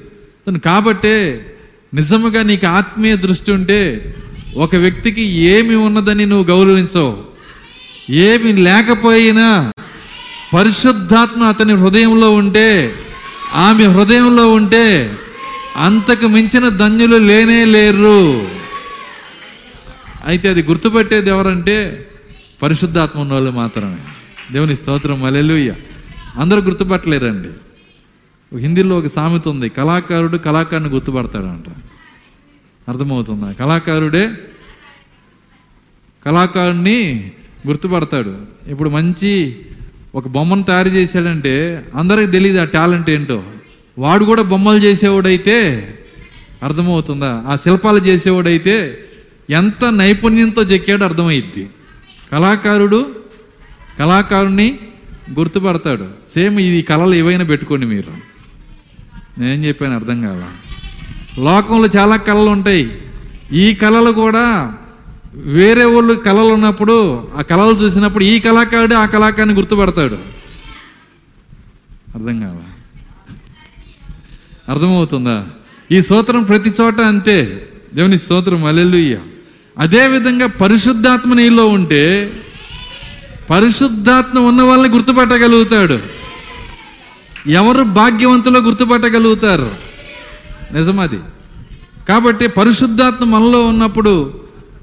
కాబట్టే నిజముగా నీకు ఆత్మీయ దృష్టి ఉంటే ఒక వ్యక్తికి ఏమి ఉన్నదని నువ్వు గౌరవించవు. ఏమి లేకపోయినా పరిశుద్ధాత్మ అతని హృదయంలో ఉంటే ఆమె హృదయంలో ఉంటే అంతకు మించిన ధన్యులు లేనే లేరు. అయితే అది గుర్తుపెట్టేది ఎవరంటే పరిశుద్ధాత్మ ఉన్న వాళ్ళు మాత్రమే. దేవుని స్తోత్రం అలెలుయ్య అందరూ గుర్తుపట్టలేరండి. హిందీలో ఒక సామెత ఉంది కళాకారుడు కళాకారుని గుర్తుపడతాడంట. అర్థమవుతుందా? కళాకారుడే కళాకారుణ్ణి గుర్తుపడతాడు. ఇప్పుడు మంచి ఒక బొమ్మను తయారు చేశాడంటే అందరికి తెలియదు ఆ టాలెంట్ ఏంటో. వాడు కూడా బొమ్మలు చేసేవాడైతే అర్థమవుతుందా? ఆ శిల్పాలు చేసేవాడైతే ఎంత నైపుణ్యంతో చెక్కాడో అర్థమైద్ది. కళాకారుడు కళాకారుణ్ణి గుర్తుపడతాడు. సేమ్ ఈ కళలు ఏవైనా పెట్టుకోండి మీరు. నేను చెప్పాను అర్థం కాదా లోకంలో చాలా కళలు ఉంటాయి. ఈ కళలు కూడా వేరే వాళ్ళు కళలు ఉన్నప్పుడు ఆ కళలు చూసినప్పుడు ఈ కళాకారుడు ఆ కళాకారుని గుర్తుపడతాడు. అర్థం కాదా అర్థమవుతుందా? ఈ స్తోత్రం ప్రతి చోట అంతే. దేవుని స్తోత్రం అల్లెలుయ్య అదే విధంగా పరిశుద్ధాత్మ నీలో ఉంటే పరిశుద్ధాత్మ ఉన్న వాళ్ళని గుర్తుపట్టగలుగుతాడు. ఎవరు భాగ్యవంతులో గుర్తుపట్టగలుగుతారు? నిజమది. కాబట్టి పరిశుద్ధాత్మ మనలో ఉన్నప్పుడు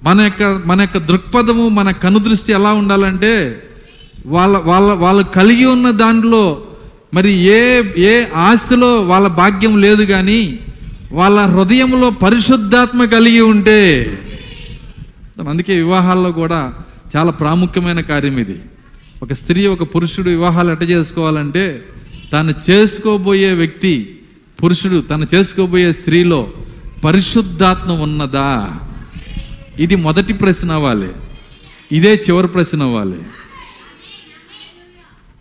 మన యొక్క మన యొక్క దృక్పథము మన కనుదృష్టి ఎలా ఉండాలంటే వాళ్ళ వాళ్ళ వాళ్ళు కలిగి ఉన్న దాంట్లో మరి ఏ ఏ ఆస్తిలో వాళ్ళ భాగ్యం లేదు కానీ వాళ్ళ హృదయంలో పరిశుద్ధాత్మ కలిగి ఉంటే అందుకే వివాహాల్లో కూడా చాలా ప్రాముఖ్యమైన కార్యం ఇది. ఒక స్త్రీ ఒక పురుషుడు వివాహాలు ఎట్ట చేసుకోవాలంటే తను చేసుకోబోయే వ్యక్తి పురుషుడు తను చేసుకోబోయే స్త్రీలో పరిశుద్ధాత్మ ఉన్నదా? ఇది మొదటి ప్రశ్న అవ్వాలి. ఇదే చివరి ప్రశ్న అవ్వాలి.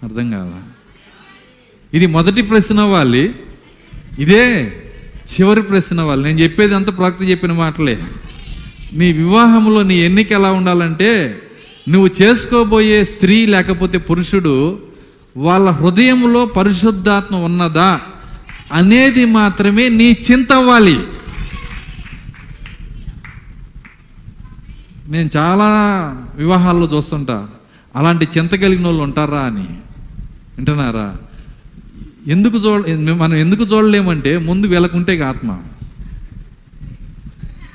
అర్థం కావా? ఇది మొదటి ప్రశ్న అవ్వాలి. ఇదే చివరి ప్రశ్న అవ్వాలి. నేను చెప్పేది అంత ప్రవక్త చెప్పిన మాటలే. నీ వివాహంలో నీ ఎన్నిక ఎలా ఉండాలంటే నువ్వు చేసుకోబోయే స్త్రీ లేకపోతే పురుషుడు వాళ్ళ హృదయంలో పరిశుద్ధాత్మ ఉన్నదా అనేది మాత్రమే నీ చింత అవ్వాలి. నేను చాలా వివాహాల్లో చూస్తుంటా. అలాంటి చింత కలిగిన వాళ్ళు ఉంటారా అని. వింటున్నారా? ఎందుకు చూడ మనం ఎందుకు చూడలేమంటే ముందు వీళ్ళకుంటే ఆత్మ.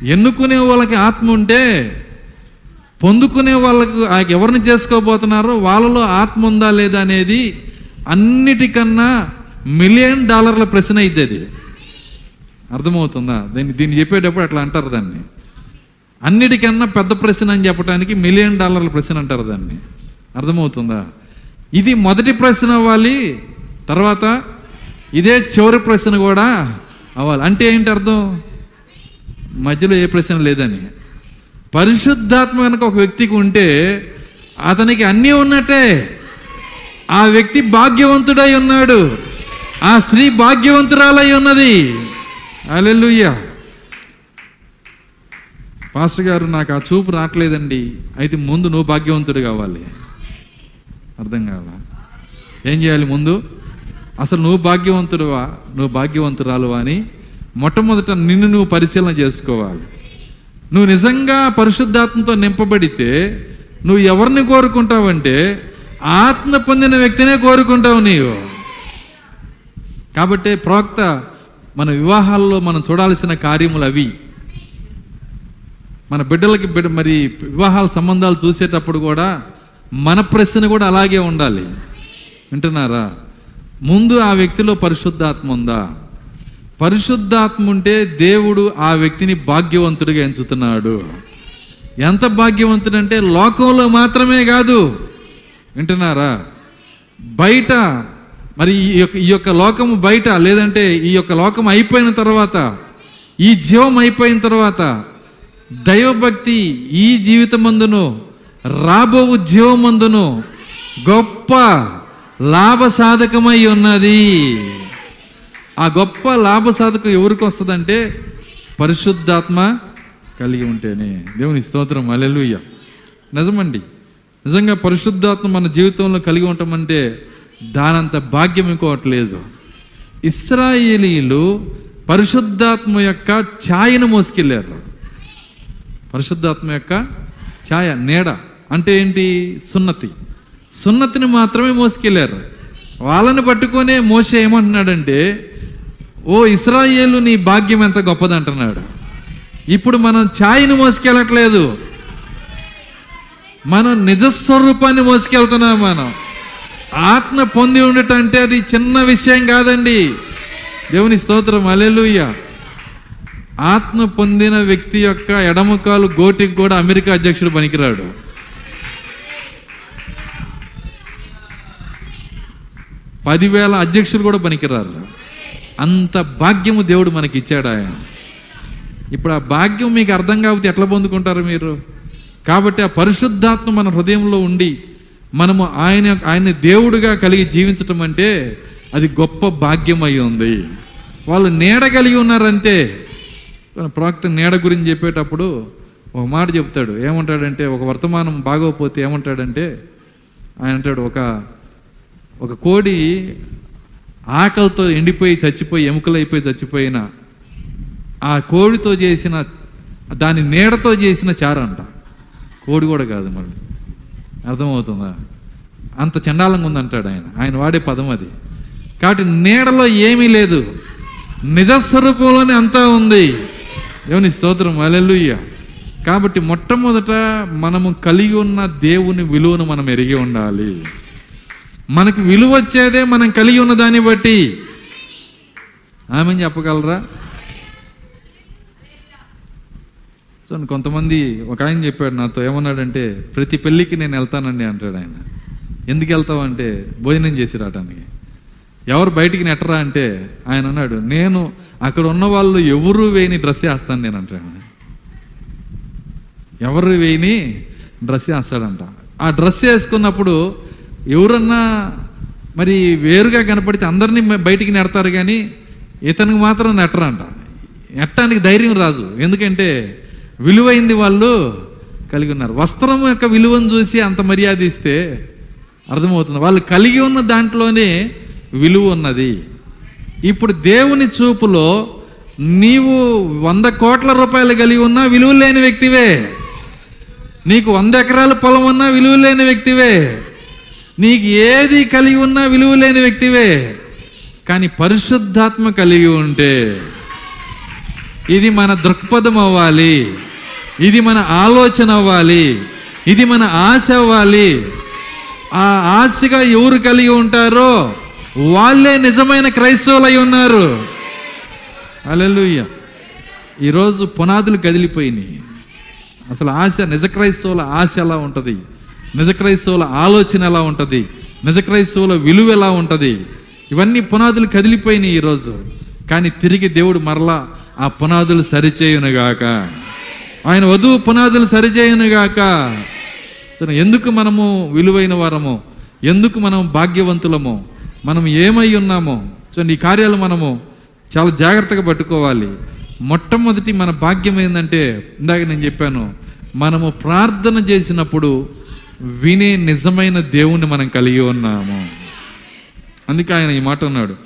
ఎన్నుకునే వాళ్ళకి ఆత్మ ఉంటే పొందుకునే వాళ్ళకు ఎవరిని చేసుకోబోతున్నారో వాళ్ళలో ఆత్మ ఉందా లేదా అనేది అన్నిటికన్నా మిలియన్ డాలర్ల ప్రశ్న అయితే అది. అర్థమవుతుందా? దీన్ని దీన్ని చెప్పేటప్పుడు అట్లా అంటారు దాన్ని. అన్నిటికన్నా పెద్ద ప్రశ్న అని చెప్పడానికి మిలియన్ డాలర్ల ప్రశ్న అంటారు దాన్ని. అర్థమవుతుందా? ఇది మొదటి ప్రశ్న అవ్వాలి తర్వాత ఇదే చివరి ప్రశ్న కూడా అవ్వాలి. అంటే ఏంటి అర్థం? మధ్యలో ఏ ప్రశ్న లేదని. పరిశుద్ధాత్మ కనుక ఒక వ్యక్తికి ఉంటే అతనికి అన్నీ ఉన్నట్టే. ఆ వ్యక్తి భాగ్యవంతుడై ఉన్నాడు. ఆ స్త్రీ భాగ్యవంతురాలై ఉన్నది. అలెలుయ్యా పాస్టర్ గారు నాకు ఆ చూపు రావట్లేదండి అయితే ముందు నువ్వు భాగ్యవంతుడు కావాలి. అర్థం కావాలా ఏం చేయాలి ముందు? అసలు నువ్వు భాగ్యవంతుడువా? నువ్వు భాగ్యవంతురాలువా అని మొట్టమొదట నిన్ను నువ్వు పరిశీలన చేసుకోవాలి. నువ్వు నిజంగా పరిశుద్ధాత్మతో నింపబడితే నువ్వు ఎవరిని కోరుకుంటావంటే ఆత్మ పొందిన వ్యక్తినే కోరుకుంటావు నీవు. కాబట్టి ప్రవక్త మన వివాహాల్లో మనం చూడాల్సిన కార్యములు అవి. మన బిడ్డలకి బిడ్డ మరి వివాహాల సంబంధాలు చూసేటప్పుడు కూడా మన ప్రశ్న కూడా అలాగే ఉండాలి. వింటున్నారా? ముందు ఆ వ్యక్తిలో పరిశుద్ధాత్మ ఉందా? పరిశుద్ధాత్మ ఉంటే దేవుడు ఆ వ్యక్తిని భాగ్యవంతుడిగా ఎంచుతున్నాడు. ఎంత భాగ్యవంతుడంటే లోకంలో మాత్రమే కాదు. వింటున్నారా? బయట మరి ఈ యొక్క ఈ యొక్క లోకము బయట లేదంటే ఈ యొక్క లోకం అయిపోయిన తర్వాత ఈ జీవం అయిపోయిన తర్వాత దైవభక్తి ఈ జీవితమందును రాబోవు జీవమందును గొప్ప లాభ సాధకమై ఉన్నది. ఆ గొప్ప లాభ సాధకం ఎవరికి వస్తుందంటే పరిశుద్ధాత్మ కలిగి ఉంటేనే. దేవుని స్తోత్రం. అలెలుయ్య నిజమండి. నిజంగా పరిశుద్ధాత్మ మన జీవితంలో కలిగి ఉంటామంటే దానంత భాగ్యం ఇంకోవట్లేదు ఇస్రాయేలీలు పరిశుద్ధాత్మ యొక్క ఛాయను మోసుకెళ్ళారు. పరిశుద్ధాత్మ యొక్క ఛాయ నీడ అంటే ఏంటి? సున్నతి. సున్నతిని మాత్రమే మోసుకెళ్ళారు. వాళ్ళని పట్టుకొనే మోసే ఏమంటున్నాడంటే ఓ ఇస్రాయేలు నీ భాగ్యం ఎంత గొప్పది అంటున్నాడు ఇప్పుడు మనం ఛాయ్ని మోసుకెళ్ళట్లేదు. మనం నిజస్వరూపాన్ని మోసుకెళ్తున్నాం మనం. ఆత్మ పొంది ఉండటం అంటే అది చిన్న విషయం కాదండి. దేవుని స్తోత్రం అలెలుయ్య ఆత్మ పొందిన వ్యక్తి యొక్క ఎడమకాలు గోటికి కూడా అమెరికా అధ్యక్షుడు పనికిరాడు. పదివేల అధ్యక్షులు కూడా పనికిరారు. అంత భాగ్యము దేవుడు మనకి ఇచ్చాడు ఆయన ఇప్పుడు ఆ భాగ్యం మీకు అర్థం కాకపోతే ఎట్లా పొందుకుంటారు మీరు? కాబట్టి ఆ పరిశుద్ధాత్మ మన హృదయంలో ఉండి మనము ఆయన ఆయన దేవుడుగా కలిగి జీవించటం అంటే అది గొప్ప భాగ్యం అయి ఉంది. వాళ్ళు నీడ కలిగి ఉన్నారంటే ప్రవక్త నీడ గురించి చెప్పేటప్పుడు ఒక మాట చెప్తాడు. ఏమంటాడంటే ఒక వర్తమానం బాగోకపోతే ఏమంటాడంటే ఆయన అంటాడు ఒక ఒక కోడి ఆకలితో ఎండిపోయి చచ్చిపోయి ఎముకలైపోయి చచ్చిపోయిన ఆ కోడితో చేసిన దాని నీడతో చేసిన చారంట. కోడి కూడా కాదు మరి. అర్థమవుతుందా? అంత చండాలంగా ఉందంటాడు ఆయన. ఆయన వాడే పదం అది. కాబట్టి నీడలో ఏమీ లేదు. నిజస్వరూపంలోనే అంతా ఉంది. దేవుని స్తోత్రం. అలెలుయ్య కాబట్టి మొట్టమొదట మనము కలిగి ఉన్న దేవుని విలువను మనం ఎరిగి ఉండాలి. మనకు విలువ వచ్చేదే మనం కలిగి ఉన్న దాన్ని బట్టి. ఆమె చెప్పగలరా? సో కొంతమంది ఒక ఆయన చెప్పాడు నాతో ఏమన్నాడంటే ప్రతి పెళ్ళికి నేను వెళ్తానండి అంటాడు ఆయన. ఎందుకు వెళ్తావంటే భోజనం చేసి రావటానికి. ఎవరు బయటికి నెట్టరా? అంటే ఆయన అన్నాడు నేను అక్కడ ఉన్న వాళ్ళు ఎవరు వేయని డ్రెస్ వేస్తాను నేను అంటాడు ఎవరు వేయని డ్రెస్ వేస్తాడంట. ఆ డ్రెస్ వేసుకున్నప్పుడు ఎవరన్నా మరి వేరుగా కనపడితే అందరినీ బయటికి నెడతారు కానీ ఇతనికి మాత్రం నెట్టరంట. నెట్టడానికి ధైర్యం రాదు. ఎందుకంటే విలువైంది వాళ్ళు కలిగి ఉన్నారు. వస్త్రం యొక్క విలువను చూసి అంత మర్యాద ఇస్తే అర్థమవుతుంది. వాళ్ళు కలిగి ఉన్న దాంట్లోనే విలువ ఉన్నది. ఇప్పుడు దేవుని చూపులో నీవు వంద కోట్ల రూపాయలు కలిగి ఉన్నా విలువ లేని వ్యక్తివే. నీకు వంద ఎకరాల పొలం ఉన్నా విలువ లేని వ్యక్తివే. నీకు ఏది కలిగి ఉన్నా విలువ లేని వ్యక్తివే. కానీ పరిశుద్ధాత్మ కలిగి ఉంటే ఇది మన దృక్పథం అవ్వాలి. ఇది మన ఆలోచన అవ్వాలి. ఇది మన ఆశ అవ్వాలి. ఆ ఆశగా ఎవరు కలిగి ఉంటారో వాళ్ళే నిజమైన క్రైస్తవులు అయి ఉన్నారు. అలెలుయ్య ఈరోజు పునాదులు కదిలిపోయినాయి. అసలు ఆశ నిజ క్రైస్తవుల ఆశ ఎలా ఉంటుంది? నిజ క్రైస్తవుల ఆలోచన ఎలా ఉంటుంది? నిజ క్రైస్తవుల విలువ ఎలా ఉంటుంది? ఇవన్నీ పునాదులు కదిలిపోయినాయి ఈరోజు. కానీ తిరిగి దేవుడు మరలా ఆ పునాదులు సరిచేయునుగాక ఆయన వధువు పునాదులు సరిచేయునుగాక ఎందుకు మనము విలువైన వారము? ఎందుకు మనం భాగ్యవంతులము? మనం ఏమై ఉన్నామో? చూడండి ఈ కార్యాలు మనము చాలా జాగ్రత్తగా పట్టుకోవాలి. మొట్టమొదటి మన భాగ్యం ఏంటంటే ఇందాక నేను చెప్పాను మనము ప్రార్థన చేసినప్పుడు వినే నిజమైన దేవుణ్ణి మనం కలిగి ఉన్నాము. అందుకే ఆయన ఈ మాట అన్నాడు.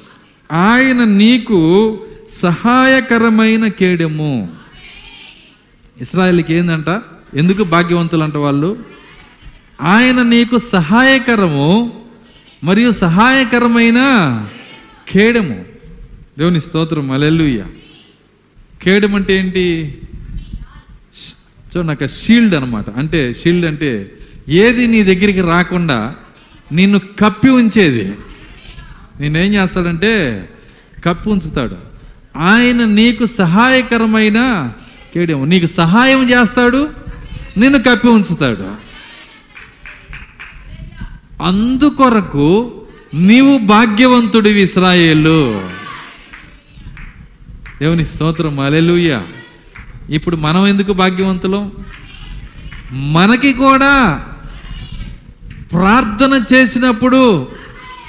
ఆయన నీకు సహాయకరమైన కేడము. ఇస్రాయల్కి ఏందంట? ఎందుకు భాగ్యవంతులు అంట వాళ్ళు? ఆయన నీకు సహాయకరము మరియు సహాయకరమైన కేడము. దేవుని స్తోత్రం. అలెల్లుయ్య కేడెం అంటే ఏంటి? సో నాకు షీల్డ్ అనమాట అంటే షీల్డ్ అంటే ఏది నీ దగ్గరికి రాకుండా నిన్ను కప్పి ఉంచేది. నేనేం చేస్తాడంటే కప్పి ఉంచుతాడు. ఆయన నీకు సహాయకరమైన కేడేమో నీకు సహాయం చేస్తాడు నిన్ను కప్పి ఉంచుతాడు. అందుకొరకు నీవు భాగ్యవంతుడివి ఇస్రాయేలు. దేవుని స్తోత్రం అలెలుయ్య ఇప్పుడు మనం ఎందుకు భాగ్యవంతులం? మనకి కూడా ప్రార్థన చేసినప్పుడు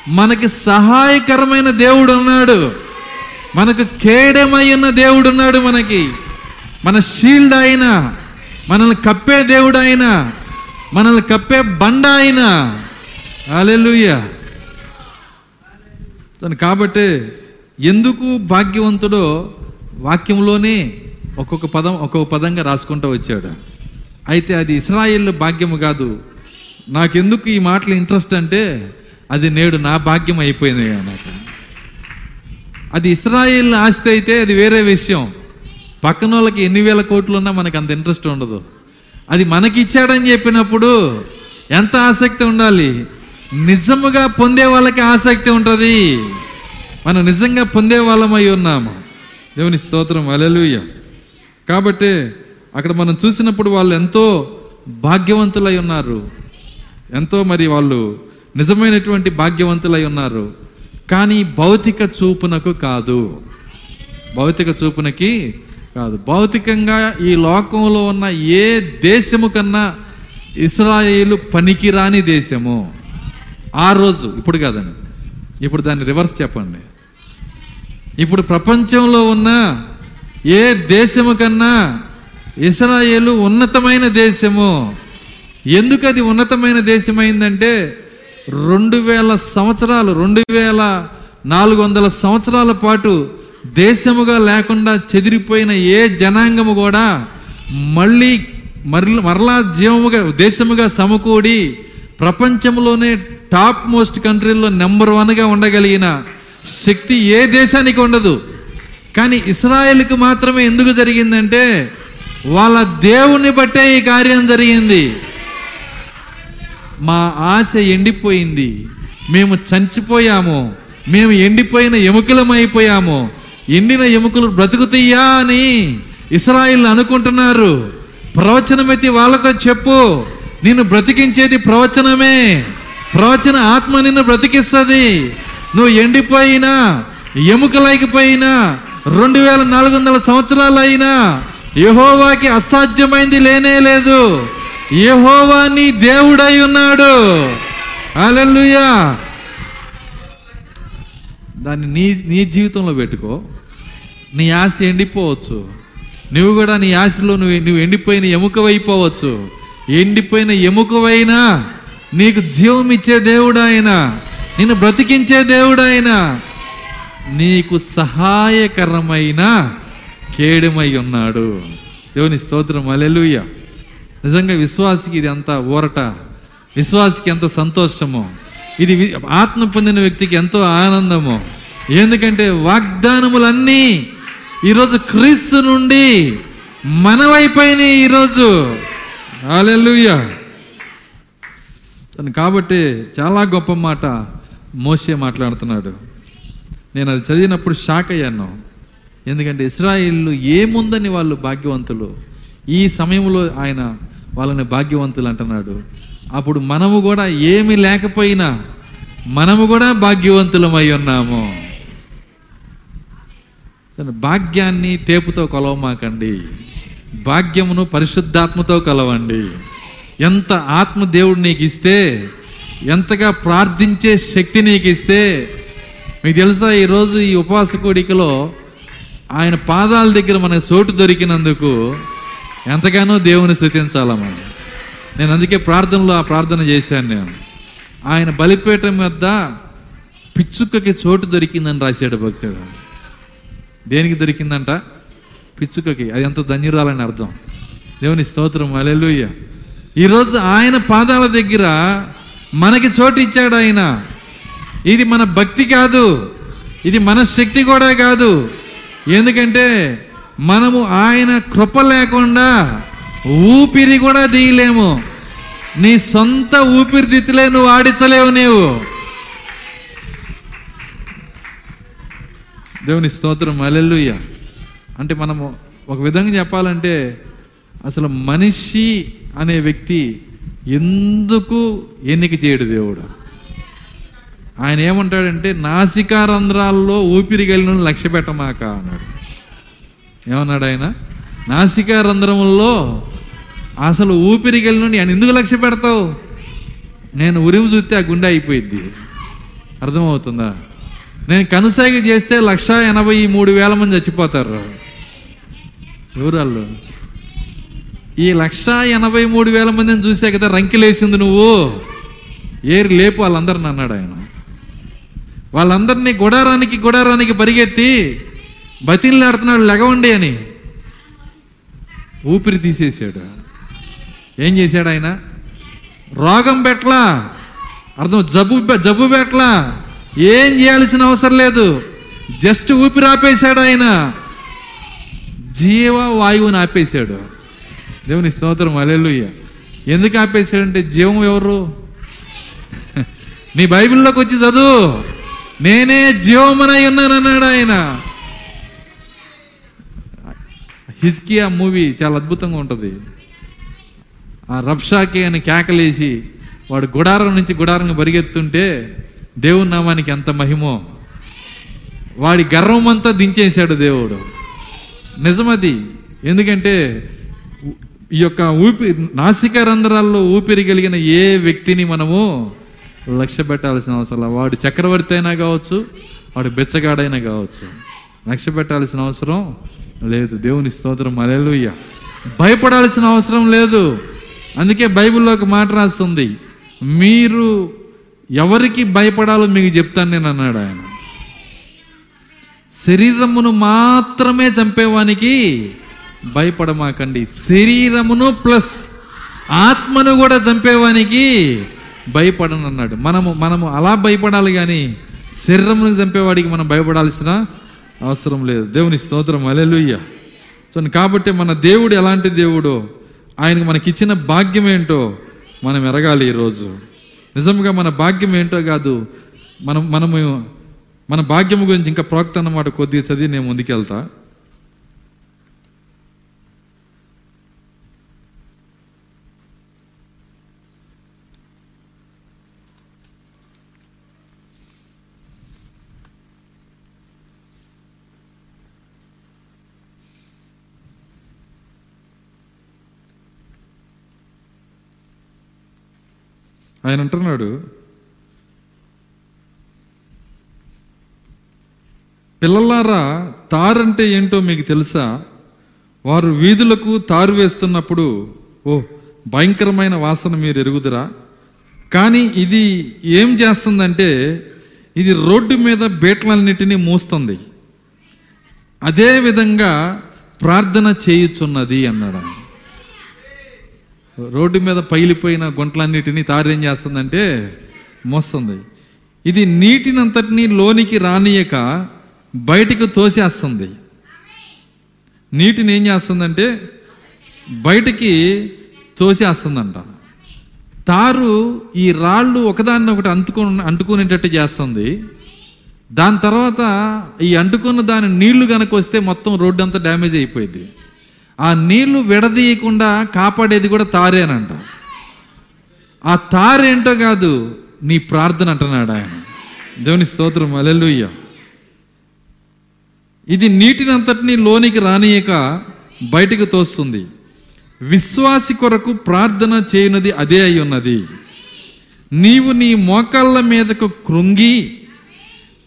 మనకి సహాయకరమైన దేవుడు ఉన్నాడు. మనకు కేడమైన దేవుడు ఉన్నాడు మనకి. మన షీల్డ్ అయిన మనల్ని కప్పే దేవుడు ఆయన మనల్ని కప్పే బండ ఆయన అలెలుయ్య కాబట్టి ఎందుకు భాగ్యవంతుడో వాక్యంలోనే ఒక్కొక్క పదం ఒక్కొక్క పదంగా రాసుకుంటూ వచ్చాడు. అయితే అది ఇస్రాయిల్ భాగ్యము కాదు. నాకెందుకు ఈ మాటలు ఇంట్రెస్ట్ అంటే అది నేడు నా భాగ్యం అయిపోయింది నాకు అది ఇస్రాయిల్ ఆస్తి అయితే అది వేరే విషయం. పక్కన వాళ్ళకి ఎన్ని వేల కోట్లు ఉన్నా మనకు అంత ఇంట్రెస్ట్ ఉండదు. అది మనకి ఇచ్చాడని చెప్పినప్పుడు ఎంత ఆసక్తి ఉండాలి? నిజముగా పొందే వాళ్ళకి ఆసక్తి ఉంటుంది. మనం నిజంగా పొందే వాళ్ళమై ఉన్నాము. దేవుని స్తోత్రం అలెలుయ్య కాబట్టి అక్కడ మనం చూసినప్పుడు వాళ్ళు ఎంతో భాగ్యవంతులై ఉన్నారు. ఎంతో మరి వాళ్ళు నిజమైనటువంటి భాగ్యవంతులై ఉన్నారు. కానీ భౌతిక చూపునకు కాదు. భౌతిక చూపునకి కాదు. భౌతికంగా ఈ లోకంలో ఉన్న ఏ దేశము కన్నా ఇస్రాయేలు పనికిరాని దేశము. ఆ రోజు ఇప్పుడు కాదండి. ఇప్పుడు దాన్ని రివర్స్ చెప్పండి. ఇప్పుడు ప్రపంచంలో ఉన్న ఏ దేశము కన్నా ఇస్రాయేలు ఉన్నతమైన దేశము. ఎందుకు అది ఉన్నతమైన దేశమైందంటే రెండు వేల సంవత్సరాలు రెండు వేల నాలుగు వందల సంవత్సరాల పాటు దేశముగా లేకుండా చెదిరిపోయిన ఏ జనాంగము కూడా మళ్ళీ మరల మరలా జీవముగా దేశముగా సమకూడి ప్రపంచంలోనే టాప్ మోస్ట్ కంట్రీల్లో నెంబర్ వన్గా ఉండగలిగిన శక్తి ఏ దేశానికి ఉండదు. కానీ ఇస్రాయేల్కి మాత్రమే ఎందుకు జరిగిందంటే వాళ్ళ దేవుని బట్టే ఈ కార్యం జరిగింది. మా ఆశ ఎండిపోయింది. మేము చంచిపోయాము. మేము ఎండిపోయిన ఎముకలమైపోయాము. ఎండిన ఎముకలు బ్రతుకుతాయా అని ఇస్రాయిల్ అనుకుంటున్నారు. ప్రవచనమైతే వాళ్ళతో చెప్పు. నిన్ను బ్రతికించేది ప్రవచనమే. ప్రవచన ఆత్మ నిన్ను బ్రతికిస్తుంది. నువ్వు ఎండిపోయినా ఎముకలైకిపోయినా రెండు వేల నాలుగు వందల సంవత్సరాలు అయినా యహోవాకి అసాధ్యమైంది లేనే లేదు. యహోవా నీ దేవుడై ఉన్నాడు. అలెలుయా దాన్ని నీ నీ జీవితంలో పెట్టుకో. నీ ఆశ ఎండిపోవచ్చు. నువ్వు కూడా నీ ఆశలో నువ్వు నువ్వు ఎండిపోయిన ఎముకవైపోవచ్చు. ఎండిపోయిన ఎముకవైనా నీకు జీవం ఇచ్చే దేవుడు ఆయన నిన్ను బ్రతికించే దేవుడు ఆయన నీకు సహాయకరమైన కేడుమై ఉన్నాడు. దేవుని స్తోత్రం. అలెలుయ్యా నిజంగా విశ్వాసికి ఇది అంత ఊరట? విశ్వాసికి ఎంత సంతోషమో? ఇది వి- ఆత్మ పొందిన వ్యక్తికి ఎంతో ఆనందము. ఎందుకంటే వాగ్దానములన్నీ ఈరోజు క్రీస్తు నుండి మనవైపోయినాయి ఈరోజు. తను కాబట్టి చాలా గొప్ప మాట మోసే మాట్లాడుతున్నాడు. నేను అది చదివినప్పుడు షాక్ అయ్యాను. ఎందుకంటే ఇస్రాయిల్లు ఏముందని వాళ్ళు భాగ్యవంతులు? ఈ సమయంలో ఆయన వాళ్ళని భాగ్యవంతులు అంటున్నాడు. అప్పుడు మనము కూడా ఏమి లేకపోయినా మనము కూడా భాగ్యవంతులమై ఉన్నాము. భాగ్యాన్ని టేపుతో కొలవమాకండి. భాగ్యమును పరిశుద్ధాత్మతో కొలవండి. ఎంత ఆత్మ దేవుడు నీకు ఇస్తే ఎంతగా ప్రార్థించే శక్తి నీకు ఇస్తే మీకు తెలుసా ఈరోజు ఈ ఉపవాస కోడికలో ఆయన పాదాల దగ్గర మనకు చోటు దొరికినందుకు ఎంతగానో దేవుని స్థుతించాలా నేను అందుకే ప్రార్థనలో ఆ ప్రార్థన చేశాను నేను. ఆయన బలిపీఠం వద్ద పిచ్చుకకి చోటు దొరికిందని రాశాడు భక్తుడు. దేనికి దొరికిందంట? పిచ్చుకకి. అది ఎంత ధన్యురాలని అర్థం. దేవుని స్తోత్రం. అలెలుయ్య ఈరోజు ఆయన పాదాల దగ్గర మనకి చోటు ఇచ్చాడు ఆయన. ఇది మన భక్తి కాదు. ఇది మన శక్తి కూడా కాదు. ఎందుకంటే మనము ఆయన కృప లేకుండా ఊపిరి కూడా తీయలేము. నీ సొంత ఊపిరితిత్తులే నువ్వు ఆడించలేవు నీవు. దేవుని స్తోత్రం అలెల్లుయ్య అంటే మనము ఒక విధంగా చెప్పాలంటే అసలు మనిషి అనే వ్యక్తి ఎందుకు ఎన్నిక చేయడు దేవుడు? ఆయన ఏమంటాడంటే నాసికారంధ్రాల్లో ఊపిరి కలిగిన లక్ష్య పెట్టమాక అన్నాడు. ఏమన్నాడు ఆయన? నాసికా రంధ్రముల్లో అసలు ఊపిరికెళ్ళి కలిగిన ఆయన ఎందుకు లక్ష్య పెడతావు? నేను ఉరివి చూస్తే ఆ గుండె అయిపోయింది అర్థమవుతుందా? నేను కనుసాగి చేస్తే లక్ష ఎనభై మూడు వేల మంది చచ్చిపోతారు. ఎవరాళ్ళు ఈ లక్ష ఎనభై మూడు వేల మందిని చూసే కదా రంకిలేసింది నువ్వు. ఏరి లేపు వాళ్ళందరిని అన్నాడు ఆయన. వాళ్ళందరినీ గుడారానికి గుడారానికి పరిగెత్తి బతిలాడుతున్నాడు లెగవండి అని. ఊపిరి తీసేసాడు ఏం చేశాడు ఆయన? రోగం పెట్టలా. అర్థం జబ్బు జబ్బు పెట్టలా. ఏం చేయాల్సిన అవసరం లేదు. జస్ట్ ఊపిరి ఆపేశాడు ఆయన. జీవ వాయువుని ఆపేశాడు. దేవుని స్తోత్రం అలెలుయ్య ఎందుకు ఆపేశాడంటే జీవం ఎవరు? నీ బైబిల్లోకి వచ్చి చదువు. నేనే జీవమనై ఉన్నానన్నాడు ఆయన. హిస్కియా మూవీ చాలా అద్భుతంగా ఉంటుంది. ఆ రబ్షాకి అని కేకలేసి వాడు గుడారం నుంచి గుడారం పరిగెత్తుంటే దేవుని నామానికి ఎంత మహిమో. వాడి గర్వం అంతా దించేశాడు దేవుడు. నిజమది. ఎందుకంటే ఈ యొక్క ఊపి నాసిక రంధ్రాల్లో ఊపిరి కలిగిన ఏ వ్యక్తిని మనము లక్ష్య పెట్టాల్సిన అవసరం వాడు చక్రవర్తి అయినా కావచ్చు వాడు బెచ్చగాడైనా కావచ్చు. లక్ష్య పెట్టాల్సిన అవసరం లేదు. దేవుని స్తోత్రం. అలెలుయ్య భయపడాల్సిన అవసరం లేదు. అందుకే బైబిల్లో ఒక మాట రాస్తుంది. మీరు ఎవరికి భయపడాలో మీకు చెప్తాను నేను అన్నాడు ఆయన. శరీరమును మాత్రమే చంపేవానికి భయపడమాకండి. శరీరమును ప్లస్ ఆత్మను కూడా చంపేవానికి భయపడను అన్నాడు మనము మనము అలా భయపడాలి కానీ శరీరమును చంపేవాడికి మనం భయపడాల్సిన అవసరం లేదు. దేవుని స్తోత్రం. అలెలుయ్య సో కాబట్టి మన దేవుడు ఎలాంటి దేవుడో ఆయనకు మనకిచ్చిన భాగ్యం ఏంటో మనం ఎరగాలి ఈరోజు. నిజంగా మన భాగ్యం ఏంటో కాదు మనం మనము మన భాగ్యం గురించి ఇంకా ప్రోక్త అన్నమాట కొద్దిగా చదివి నేను ముందుకెళ్తా. ఆయన అంటున్నాడు పిల్లలారా తారంటే ఏంటో మీకు తెలుసా? వారు వీధులకు తారు వేస్తున్నప్పుడు ఓ భయంకరమైన వాసన మీరు ఎరుగుదురా? కానీ ఇది ఏం చేస్తుందంటే ఇది రోడ్డు మీద బీట్లన్నిటినీ మూస్తుంది. అదే విధంగా ప్రార్థన చేయుచున్నది అన్నాడు. రోడ్డు మీద పగిలిపోయిన గుంటలన్నిటినీ తారేం చేస్తుందంటే మోస్తుంది. ఇది నీటినంతటినీ లోనికి రానియక బయటికి తోసేస్తుంది. నీటిని ఏం చేస్తుందంటే బయటికి తోసేస్తుందంట. తారు ఈ రాళ్ళు ఒకదాన్ని ఒకటి అంటుకుని అంటుకునేటట్టు చేస్తుంది. దాని తర్వాత ఈ అంటుకున్న దాని నీళ్ళు కనుక వస్తే మొత్తం రోడ్డు అంతా డ్యామేజ్ అయిపోయింది ఆ నీళ్ళు విడదీయకుండా కాపాడేది కూడా తారేనంట ఆ తారేంటో కాదు నీ ప్రార్థన అంటున్నాడు ఆయన. దేవుని స్తోత్రం అలెలుయ్య ఇది నీటినంతటిని లోనికి రానియక బయటకు తోస్తుంది. విశ్వాసి కొరకు ప్రార్థన చేయనది అదే అయి ఉన్నది. నీవు నీ మోకాళ్ళ మీదకు కృంగి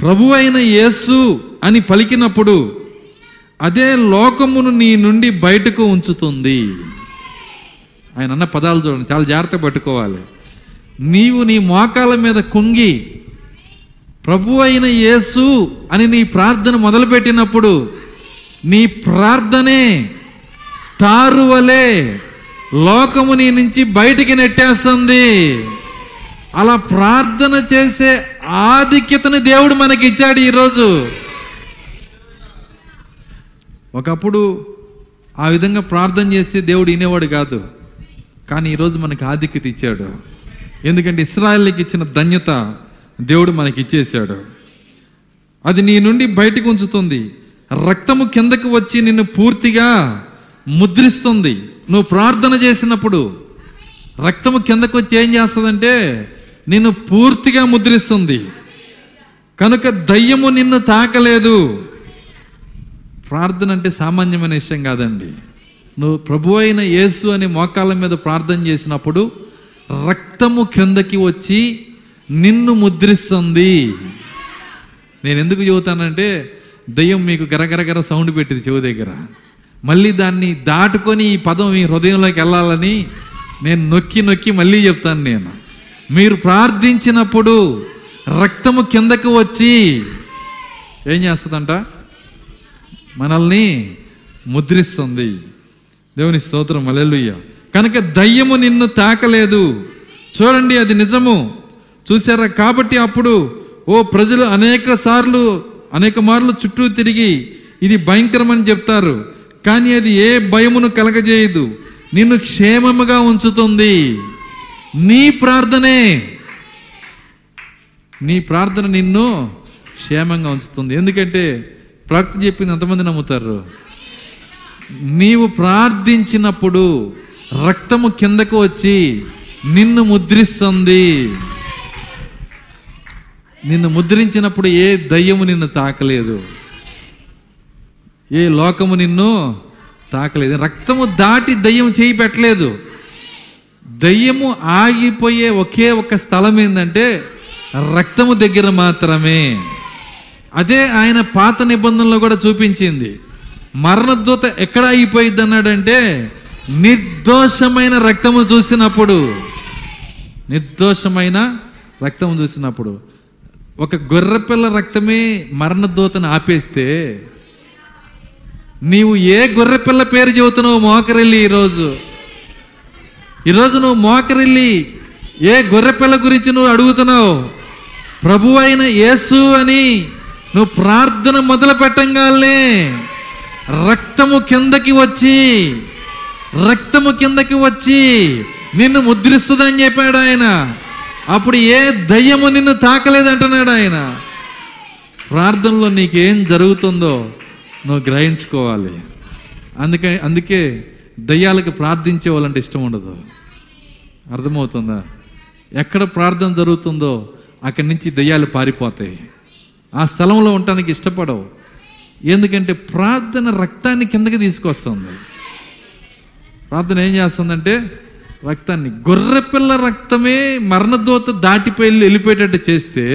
ప్రభువైన యేసు అని పలికినప్పుడు అదే లోకమును నీ నుండి బయటకు ఉంచుతుంది. ఆయన అన్న పదాలు చూడండి చాలా జాగ్రత్త పట్టుకోవాలి. నీవు నీ మోకాల మీద కుంగి ప్రభు అయిన యేసు అని నీ ప్రార్థన మొదలుపెట్టినప్పుడు నీ ప్రార్థనే తారువలే లోకము నీ నుంచి బయటికి నెట్టేస్తుంది. అలా ప్రార్థన చేసే ఆధిక్యతని దేవుడు మనకి ఇచ్చాడు ఈరోజు. ఒకప్పుడు ఆ విధంగా ప్రార్థన చేస్తే దేవుడు వినేవాడు కాదు. కానీ ఈరోజు మనకి ఆధిక్యత ఇచ్చాడు. ఎందుకంటే ఇస్రాయల్కి ఇచ్చిన ధన్యత దేవుడు మనకి ఇచ్చేశాడు. అది నీ నుండి బయటకు ఉంచుతుంది. రక్తము కిందకు వచ్చి నిన్ను పూర్తిగా ముద్రిస్తుంది. నువ్వు ప్రార్థన చేసినప్పుడు రక్తము కిందకు వచ్చి ఏం చేస్తుందంటే నిన్ను పూర్తిగా ముద్రిస్తుంది. కనుక దయ్యము నిన్ను తాకలేదు. ప్రార్థన అంటే సామాన్యమైన విషయం కాదండి. నువ్వు ప్రభు అయిన యేసు అనే మోకాళ్ళ మీద ప్రార్థన చేసినప్పుడు రక్తము క్రిందకి వచ్చి నిన్ను ముద్రిస్తుంది. నేను ఎందుకు చెబుతానంటే దయ్యం మీకు గరగరగర సౌండ్ పెట్టింది చెవు దగ్గర. మళ్ళీ దాన్ని దాటుకొని ఈ పదం మీ హృదయంలోకి వెళ్ళాలని నేను నొక్కి నొక్కి మళ్ళీ చెప్తాను నేను. మీరు ప్రార్థించినప్పుడు రక్తము కిందకు వచ్చి ఏం చేస్తుందంట? మనల్ని ముద్రిస్తుంది. దేవుని స్తోత్రం అలెలుయ్య కనుక దయ్యము నిన్ను తాకలేదు. చూడండి అది నిజము. చూసారా కాబట్టి అప్పుడు ఓ ప్రజలు అనేక సార్లు అనేక మార్లు చుట్టూ తిరిగి ఇది భయంకరమని చెప్తారు. కానీ అది ఏ భయమును కలగజేయదు. నిన్ను క్షేమముగా ఉంచుతుంది. నీ ప్రార్థనే. నీ ప్రార్థన నిన్ను క్షేమంగా ఉంచుతుంది. ఎందుకంటే ప్రవక్త చెప్పింది ఎంతమంది నమ్ముతారు? నీవు ప్రార్థించినప్పుడు రక్తము కిందకు వచ్చి నిన్ను ముద్రిస్తుంది. నిన్ను ముద్రించినప్పుడు ఏ దయ్యము నిన్ను తాకలేదు. ఏ లోకము నిన్ను తాకలేదు. రక్తము దాటి దయ్యం చేయి పెట్టలేదు. దయ్యము ఆగిపోయే ఒకే ఒక స్థలం ఏంటంటే రక్తము దగ్గర మాత్రమే. అదే ఆయన పాత నిబంధనలో కూడా చూపించింది. మరణదూత ఎక్కడ అయిపోయింది అన్నాడంటే నిర్దోషమైన రక్తము చూసినప్పుడు. నిర్దోషమైన రక్తము చూసినప్పుడు. ఒక గొర్రెపిల్ల రక్తమే మరణదూతను ఆపేస్తే నీవు ఏ గొర్రెపిల్ల పేరు చెబుతున్నావు మోకరెల్లి ఈరోజు. ఈరోజు నువ్వు మోకరిల్లి ఏ గొర్రెపిల్ల గురించి నువ్వు అడుగుతున్నావు? ప్రభు అయిన యేసు అని నువ్వు ప్రార్థన మొదలు పెట్టంగానే రక్తము కిందకి వచ్చి రక్తము కిందకి వచ్చి నిన్ను ముద్రిస్తుందని చెప్పాడు ఆయన. అప్పుడు ఏ దయ్యము నిన్ను తాకలేదంటున్నాడు ఆయన. ప్రార్థనలో నీకేం జరుగుతుందో నువ్వు గ్రహించుకోవాలి. అందుకే అందుకే దయ్యాలకు ప్రార్థించే వాళ్ళంటే ఇష్టం ఉండదు. అర్థమవుతుందా? ఎక్కడ ప్రార్థన జరుగుతుందో అక్కడి నుంచి దయ్యాలు పారిపోతాయి. ఆ స్థలంలో ఉండటానికి ఇష్టపడవు. ఎందుకంటే ప్రార్థన రక్తాన్ని కిందకి తీసుకొస్తుంది. ప్రార్థన ఏం చేస్తుందంటే రక్తాన్ని గొర్రెపిల్ల రక్తమే మరణదోత దాటిపోయి వెళ్ళిపోయేటట్టు చేస్తే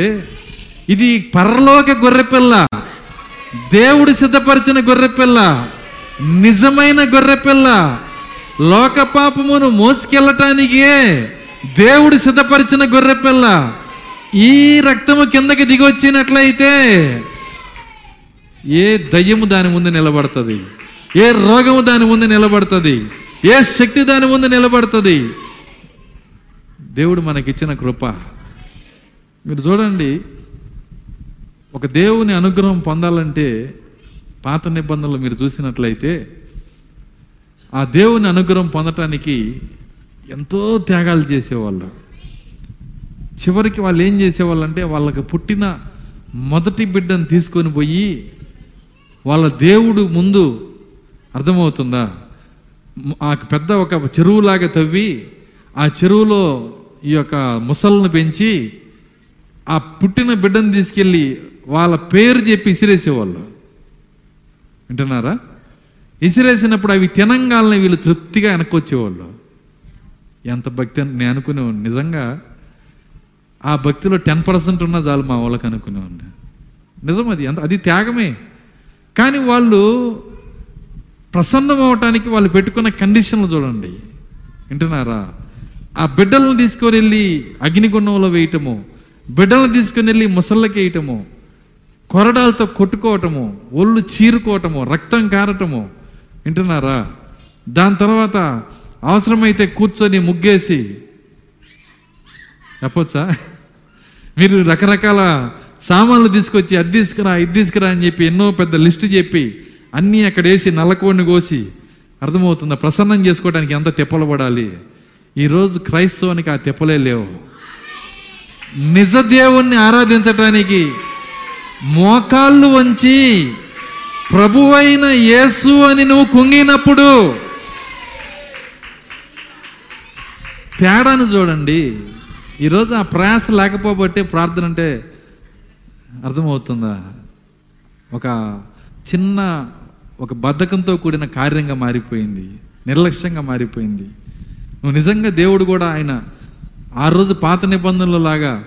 ఇది పరలోక గొర్రెపిల్ల దేవుడు సిద్ధపరిచిన గొర్రెపిల్ల నిజమైన గొర్రెపిల్ల లోక పాపమును మోసుకెళ్ళటానికే దేవుడు సిద్ధపరిచిన గొర్రెపిల్ల ఈ రక్తము కిందకి దిగి వచ్చినట్లయితే ఏ దయ్యము దాని ముందు నిలబడుతుంది? ఏ రోగము దాని ముందు నిలబడుతుంది? ఏ శక్తి దాని ముందు నిలబడుతుంది? దేవుడు మనకిచ్చిన కృప. మీరు చూడండి ఒక దేవుని అనుగ్రహం పొందాలంటే పాత నిబంధనలు మీరు చూసినట్లయితే ఆ దేవుని అనుగ్రహం పొందటానికి ఎంతో త్యాగాలు చేసేవాళ్ళు. చివరికి వాళ్ళు ఏం చేసేవాళ్ళు అంటే వాళ్ళకి పుట్టిన మొదటి బిడ్డను తీసుకొని పోయి వాళ్ళ దేవుడు ముందు అర్థమవుతుందా? ఆ పెద్ద ఒక చెరువులాగా తవ్వి ఆ చెరువులో ఈ యొక్క ముసలను పెంచి ఆ పుట్టిన బిడ్డను తీసుకెళ్ళి వాళ్ళ పేరు చెప్పి ఇసిరేసేవాళ్ళు. వింటున్నారా? ఇసిరేసినప్పుడు అవి తినంగాలని వీళ్ళు తృప్తిగా వెనక్కి వచ్చేవాళ్ళు ఎంత భక్తి అని నేను అనుకునేవాడిని. నిజంగా ఆ భక్తిలో టెన్ పర్సెంట్ ఉన్నా చాలు మా వాళ్ళకి అనుకునేవాడిని. నిజం అది అంత అది త్యాగమే. కానీ వాళ్ళు ప్రసన్నం అవటానికి వాళ్ళు పెట్టుకున్న కండిషన్లు చూడండి. వింటున్నారా? ఆ బిడ్డలను తీసుకొని వెళ్ళి అగ్నిగుండంలో వేయటము బిడ్డలను తీసుకొని వెళ్ళి ముసళ్ళకి వేయటము కొరడాలతో కొట్టుకోవటము ఒళ్ళు చీరుకోవటము రక్తం కారటము. వింటున్నారా? దాని తర్వాత అవసరమైతే కూర్చొని ముగ్గేసి చెప్పొచ్చా మీరు రకరకాల సామాన్లు తీసుకొచ్చి అది తీసుకురా ఇది తీసుకురా అని చెప్పి ఎన్నో పెద్ద లిస్ట్ చెప్పి అన్నీ అక్కడ వేసి నల్లకోడిని కోసి అర్థమవుతుందా? ప్రసన్నం చేసుకోవడానికి ఎంత తెప్పలు పడాలి? ఈరోజు క్రైస్తవానికి ఆ తెప్పలే లేవు. నిజ దేవుణ్ణి ఆరాధించటానికి మోకాళ్ళు వంచి ప్రభువైన యేసు అని నువ్వు కుంగినప్పుడు తేడాను చూడండి. ఈరోజు ఆ ప్రయాస లేకపోబట్టే ప్రార్థన అంటే అర్థమవుతుందా? ఒక చిన్న ఒక బద్ధకంతో కూడిన కార్యంగా మారిపోయింది. నిర్లక్ష్యంగా మారిపోయింది. నువ్వు నిజంగా దేవుడు కూడా ఆయన ఆ రోజు పాత నిబంధనలు లాగా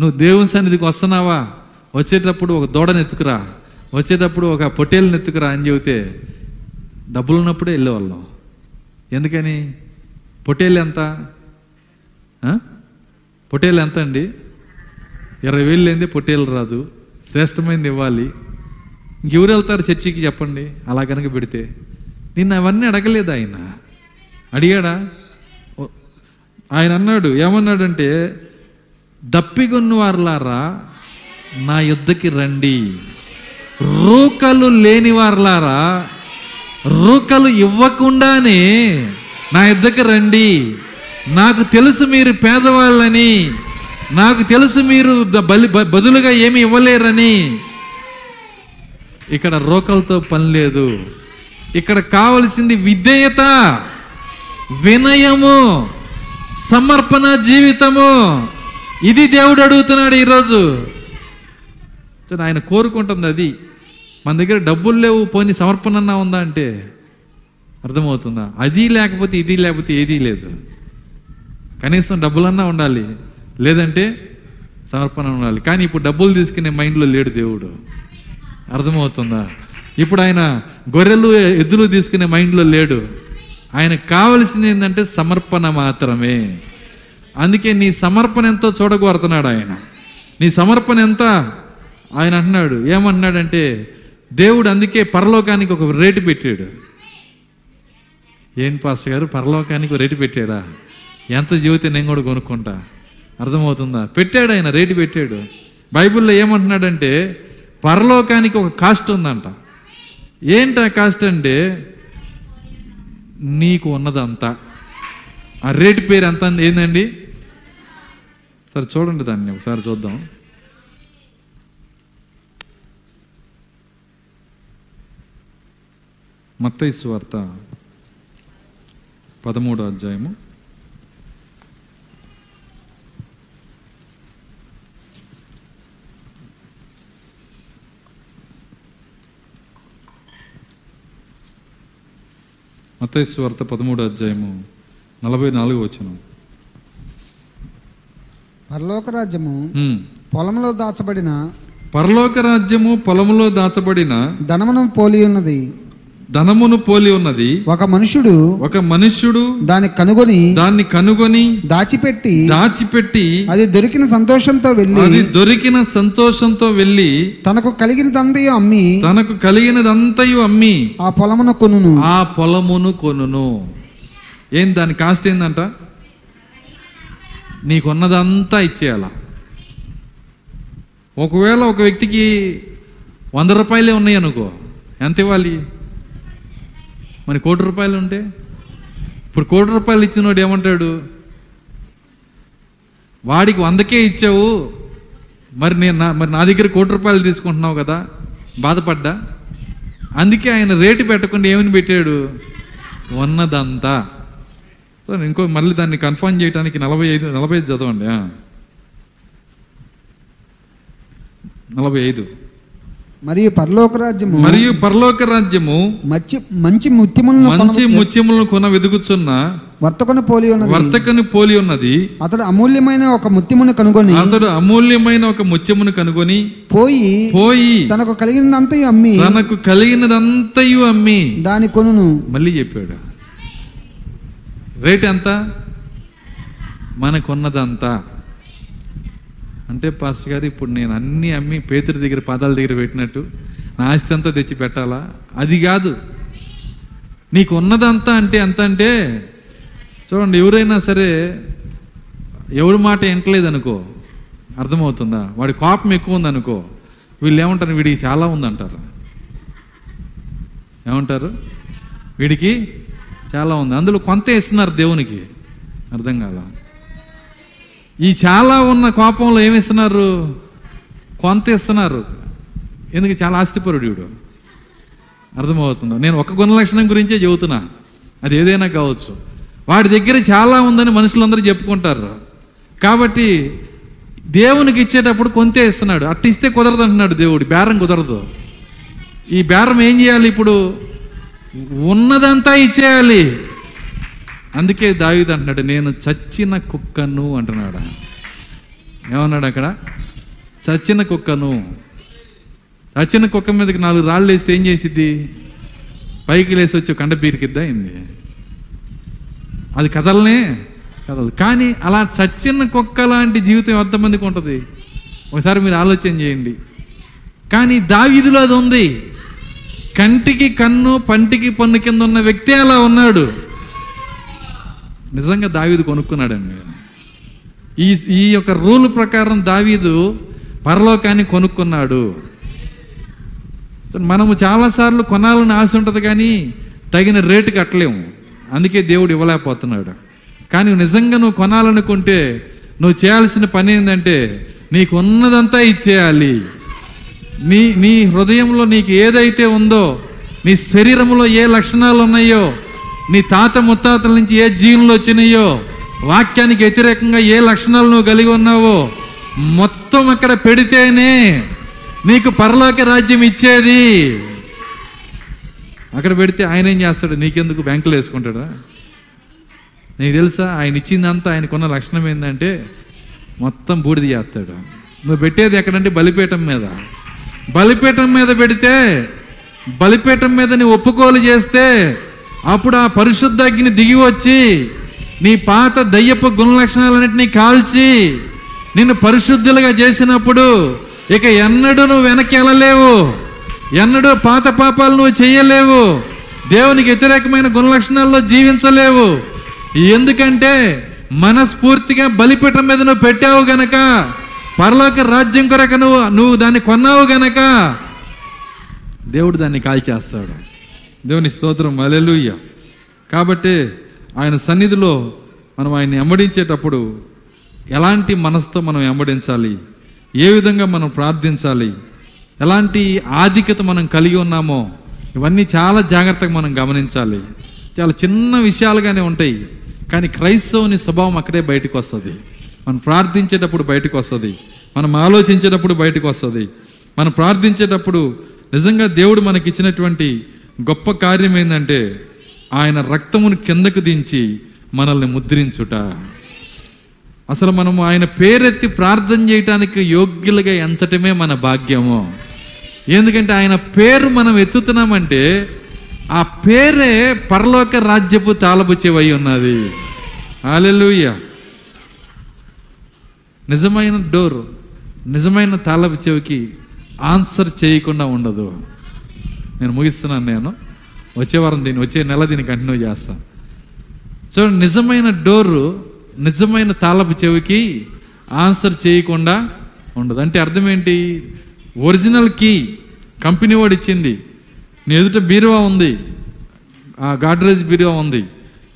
నువ్వు దేవుని సన్నిధికి వస్తున్నావా? వచ్చేటప్పుడు ఒక దూడని ఎత్తుకురా. వచ్చేటప్పుడు ఒక పొట్టేలుని ఎత్తుకురా అని చెబితే డబ్బులు ఉన్నప్పుడే వెళ్ళేవాళ్ళం. ఎందుకని? పొట్టేలు ఎంత? పొట్టేలు ఎంత అండి ఇరవై వేలు లేనిదే పొట్టేలు రాదు. శ్రేష్టమైనది ఇవ్వాలి. ఇంకెవరు వెళ్తారు చర్చికి చెప్పండి? అలా కనుక పెడితే. నిన్న అవన్నీ అడగలేదు ఆయన. అడిగాడా? ఆయన అన్నాడు ఏమన్నాడంటే దప్పిగొన్న వారులారా నా యుద్ధకి రండి. రూకలు లేని వారులారా రూకలు ఇవ్వకుండానే నా యుద్ధకి రండి. నాకు తెలుసు మీరు పేదవాళ్ళని నాకు తెలుసు మీరు బలి బ- బదులుగా ఏమి ఇవ్వలేరని. ఇక్కడ రోకలతో పని లేదు. ఇక్కడ కావలసింది విధేయత వినయము సమర్పణ జీవితము. ఇది దేవుడు అడుగుతున్నాడు ఈరోజు. సో ఆయన కోరుకుంటుంది అది. మన దగ్గర డబ్బులు లేవు పోని సమర్పణ అన్నా ఉందా అంటే? అర్థమవుతుందా? అది లేకపోతే ఇది లేకపోతే ఏదీ లేదు. కనీసం డబ్బులన్నా ఉండాలి లేదంటే సమర్పణ ఉండాలి. కానీ ఇప్పుడు డబ్బులు తీసుకునే మైండ్లో లేడు దేవుడు. అర్థమవుతుందా? ఇప్పుడు ఆయన గొర్రెలు ఎద్దులు తీసుకునే మైండ్లో లేడు. ఆయనకు కావలసింది ఏంటంటే సమర్పణ మాత్రమే. అందుకే నీ సమర్పణ ఎంతో చూడగోరుతున్నాడు ఆయన. నీ సమర్పణ ఎంత? ఆయన అంటున్నాడు ఏమంటున్నాడంటే దేవుడు అందుకే పరలోకానికి ఒక రేటు పెట్టాడు. ఏం పాస్టర్ గారు? పరలోకానికి ఒక రేటు పెట్టాడా? ఎంత జీవితం నేను కూడా కొనుక్కుంటా? అర్థమవుతుందా? పెట్టాడు ఆయన రేటు పెట్టాడు. బైబిల్లో ఏమంటున్నాడంటే పరలోకానికి ఒక కాస్ట్ ఉందంట. ఏంటి ఆ కాస్ట్ అంటే నీకు ఉన్నదంతా. ఆ రేటు పేరు ఎంత ఏందండి? సరే చూడండి దాన్ని ఒకసారి చూద్దాం. మత్తయి వార్త పదమూడో అధ్యాయము. మత్తయి వార్త పదమూడో అధ్యాయము నలభై నాలుగు వచ్చిన పరలోక రాజ్యము పొలంలో దాచబడిన పరలోక రాజ్యము పొలములో దాచబడిన ధనమును పోలి ఉన్నది ధనమును పోలి ఉన్నది. ఒక మనుషుడు ఒక మనుష్యుడు దాన్ని కనుగొని దాన్ని కనుగొని దాచిపెట్టి దాచిపెట్టి అది దొరికిన సంతోషంతో వెళ్ళి అది దొరికిన సంతోషంతో వెళ్ళి తనకు కలిగినదంతయు అమ్మి తనకు కలిగినదంతయు అమ్మి ఆ పొలమున కొనును. ఆ పొలమును కొనును. ఏం దాని కాస్ట్ ఏందంట? నీకున్నదంతా ఇచ్చేయాల. ఒకవేళ ఒక వ్యక్తికి వంద రూపాయలే ఉన్నాయి అనుకో. ఎంత ఇవ్వాలి? మరి కోటి రూపాయలు ఉంటే? ఇప్పుడు కోటి రూపాయలు ఇచ్చినోడు ఏమంటాడు? వాడికి వందకే ఇచ్చావు. మరి నేను నా మరి నా దగ్గర కోటి రూపాయలు తీసుకుంటున్నావు కదా? బాధపడ్డా? అందుకే ఆయన రేటు పెట్టకుండా ఏమని పెట్టాడు? ఉన్నదంతా. సో నేను ఇంకో మళ్ళీ దాన్ని కన్ఫర్మ్ చేయడానికి నలభై ఐదు నలభై ఐదు చదవండి నలభై ఐదు. మరియు పరలోక రాజ్యము మరియు పరలోక రాజ్యము మంచి మంచి ముత్యములను మంచి ముత్యములను కొన వెదుగుచున్న వర్తకుని పోలి ఉన్నది. వర్తకని పోలి ఉన్నది. అతడు అమూల్యమైన ఒక ముత్యమును కనుగొని అతడు అమూల్యమైన ఒక ముత్యమును కనుగొని పోయి పోయి తనకు కలిగినంతయు అమ్మి తనకు కలిగినదంతయు అమ్మి దాని కొనును. మళ్ళీ చెప్పాడు. రేట్ ఎంత? మనకున్నదంతా. అంటే పాస్టర్ గారు ఇప్పుడు నేను అన్ని అమ్మి పేతుడి దగ్గర పాదాల దగ్గర పెట్టినట్టు నా ఆస్తి అంతా తెచ్చి పెట్టాలా? అది కాదు. నీకు ఉన్నదంతా అంటే ఎంత అంటే చూడండి ఎవరైనా సరే ఎవరి మాట వింటలేదు అనుకో అర్థమవుతుందా? వాడి కోపం ఎక్కువ ఉందనుకో వీళ్ళు ఏమంటారు వీడికి చాలా ఉందంటారు. ఏమంటారు? వీడికి చాలా ఉంది. అందులో కొంత ఇస్తున్నారు దేవునికి. అర్థం కాదా ఈ చాలా ఉన్న కోపంలో ఏమిస్తున్నారు? కొంత ఇస్తున్నారు. ఎందుకు? చాలా ఆస్తిపరుడు వీడు అర్థమవుతుందా? నేను ఒక గుణలక్షణం గురించే చెబుతున్నా. అది ఏదైనా కావచ్చు. వాడి దగ్గర చాలా ఉందని మనుషులందరూ చెప్పుకుంటారు. కాబట్టి దేవునికి ఇచ్చేటప్పుడు కొంతే ఇస్తున్నాడు. అట్ట ఇస్తే కుదరదు అంటున్నాడు దేవుడు. బేరం కుదరదు. ఈ బేరం ఏం చేయాలి ఇప్పుడు? ఉన్నదంతా ఇచ్చేయాలి. అందుకే దావీదు అంటున్నాడు నేను చచ్చిన కుక్కను అంటున్నాడు. ఏమన్నాడు అక్కడ? చచ్చిన కుక్కను. చచ్చిన కుక్క మీదకి నాలుగు రాళ్ళు వేస్తే ఏం చేసిద్ది? పైకి లేసి వచ్చి కండ పీరికిద్దా అయింది అది కథలనే కథలు. కానీ అలా చచ్చిన కుక్క లాంటి జీవితం ఎంతమందికి ఉంటుంది? ఒకసారి మీరు ఆలోచన చేయండి. కానీ దావీదులో అది ఉంది. కంటికి కన్ను పంటికి పన్ను కింద ఉన్న వ్యక్తి అలా ఉన్నాడు. నిజంగా దావీదు కొనుక్కున్నాడండి. ఈ ఈ యొక్క రూల్ ప్రకారం దావీదు పరలోకాన్ని కొనుక్కున్నాడు. మనము చాలాసార్లు కొనాలని ఆశ ఉంటుంది కానీ తగిన రేటు కట్టలేము. అందుకే దేవుడు ఇవ్వలేకపోతున్నాడు. కానీ నిజంగా నువ్వు కొనాలనుకుంటే నువ్వు చేయాల్సిన పని ఏంటంటే నీకు ఉన్నదంతా ఇచ్చేయాలి. నీ నీ హృదయంలో నీకు ఏదైతే ఉందో నీ శరీరంలో ఏ లక్షణాలు ఉన్నాయో నీ తాత ముత్తాతల నుంచి ఏ జీవులు వచ్చినాయో వాక్యానికి వ్యతిరేకంగా ఏ లక్షణాలు నువ్వు కలిగి ఉన్నావో మొత్తం అక్కడ పెడితేనే నీకు పరలోక రాజ్యం ఇచ్చేది. అక్కడ పెడితే ఆయన ఏం చేస్తాడు? నీకెందుకు బ్యాంకులు వేసుకుంటాడా? నీకు తెలుసా ఆయన ఇచ్చిందంతా ఆయనకున్న లక్షణం ఏంటంటే మొత్తం బూడిద చేస్తాడు. నువ్వు పెట్టేది ఎక్కడంటే బలిపీఠం మీద. బలిపీఠం మీద పెడితే బలిపీఠం మీద నీ ఒప్పుకోలు చేస్తే అప్పుడు ఆ పరిశుద్ధ అగ్ని దిగి వచ్చి నీ పాత దయ్యపు గుణలక్షణాలన్నింటినీ కాల్చి నిన్ను పరిశుద్ధులుగా చేసినప్పుడు ఇక ఎన్నడూ నువ్వు వెనక్కి వెళ్ళలేవు. ఎన్నడూ పాత పాపాలు నువ్వు చేయలేవు. దేవునికి వ్యతిరేకమైన గుణలక్షణాల్లో జీవించలేవు. ఎందుకంటే మనస్ఫూర్తిగా బలిపీఠం మీద నువ్వు పెట్టావు గనక పరలోక రాజ్యం కొరకు నువ్వు నువ్వు దాన్ని కొన్నావు గనక దేవుడు దాన్ని కాల్చేస్తాడు. దేవుని స్తోత్రం అలెలుయ్య కాబట్టి ఆయన సన్నిధిలో మనం ఆయన్ని ఎంబడించేటప్పుడు ఎలాంటి మనసుతో మనం ఎంబడించాలి ఏ విధంగా మనం ప్రార్థించాలి? ఎలాంటి ఆధిక్యత మనం కలిగి ఉన్నామో ఇవన్నీ చాలా జాగ్రత్తగా మనం గమనించాలి. చాలా చిన్న విషయాలుగానే ఉంటాయి కానీ క్రైస్తవుని స్వభావం అక్కడే బయటకు వస్తుంది మనం ప్రార్థించేటప్పుడు బయటకు వస్తుంది మనం ఆలోచించేటప్పుడు బయటకు వస్తుంది మనం ప్రార్థించేటప్పుడు నిజంగా దేవుడు మనకి ఇచ్చినటువంటి గొప్ప కార్యం ఏంటంటే ఆయన రక్తమును కిందకు దించి మనల్ని ముద్రించుట. అసలు మనము ఆయన పేరెత్తి ప్రార్థన చేయటానికి యోగ్యులుగా ఎంచటమే మన భాగ్యము. ఎందుకంటే ఆయన పేరు మనం ఎత్తుతున్నామంటే ఆ పేరే పరలోక రాజ్యపు తాళపు చెవై ఉన్నది. హల్లెలూయా. నిజమైన డోర్ నిజమైన తాళపు చెవికి ఆన్సర్ చేయకుండా ఉండదు. నేను ముగిస్తున్నాను నేను. వచ్చే వారం దీన్ని వచ్చే నెల దీన్ని కంటిన్యూ చేస్తాను చూడండి నిజమైన డోరు నిజమైన తాళపు చెవికి ఆన్సర్ చేయకుండా ఉండదు. అంటే అర్థం ఏంటి? ఒరిజినల్ కీ కంపెనీ వాడు ఇచ్చింది. నీ ఎదుట బీరువా ఉంది. ఆ గాడ్రేజ్ బీరువా ఉంది.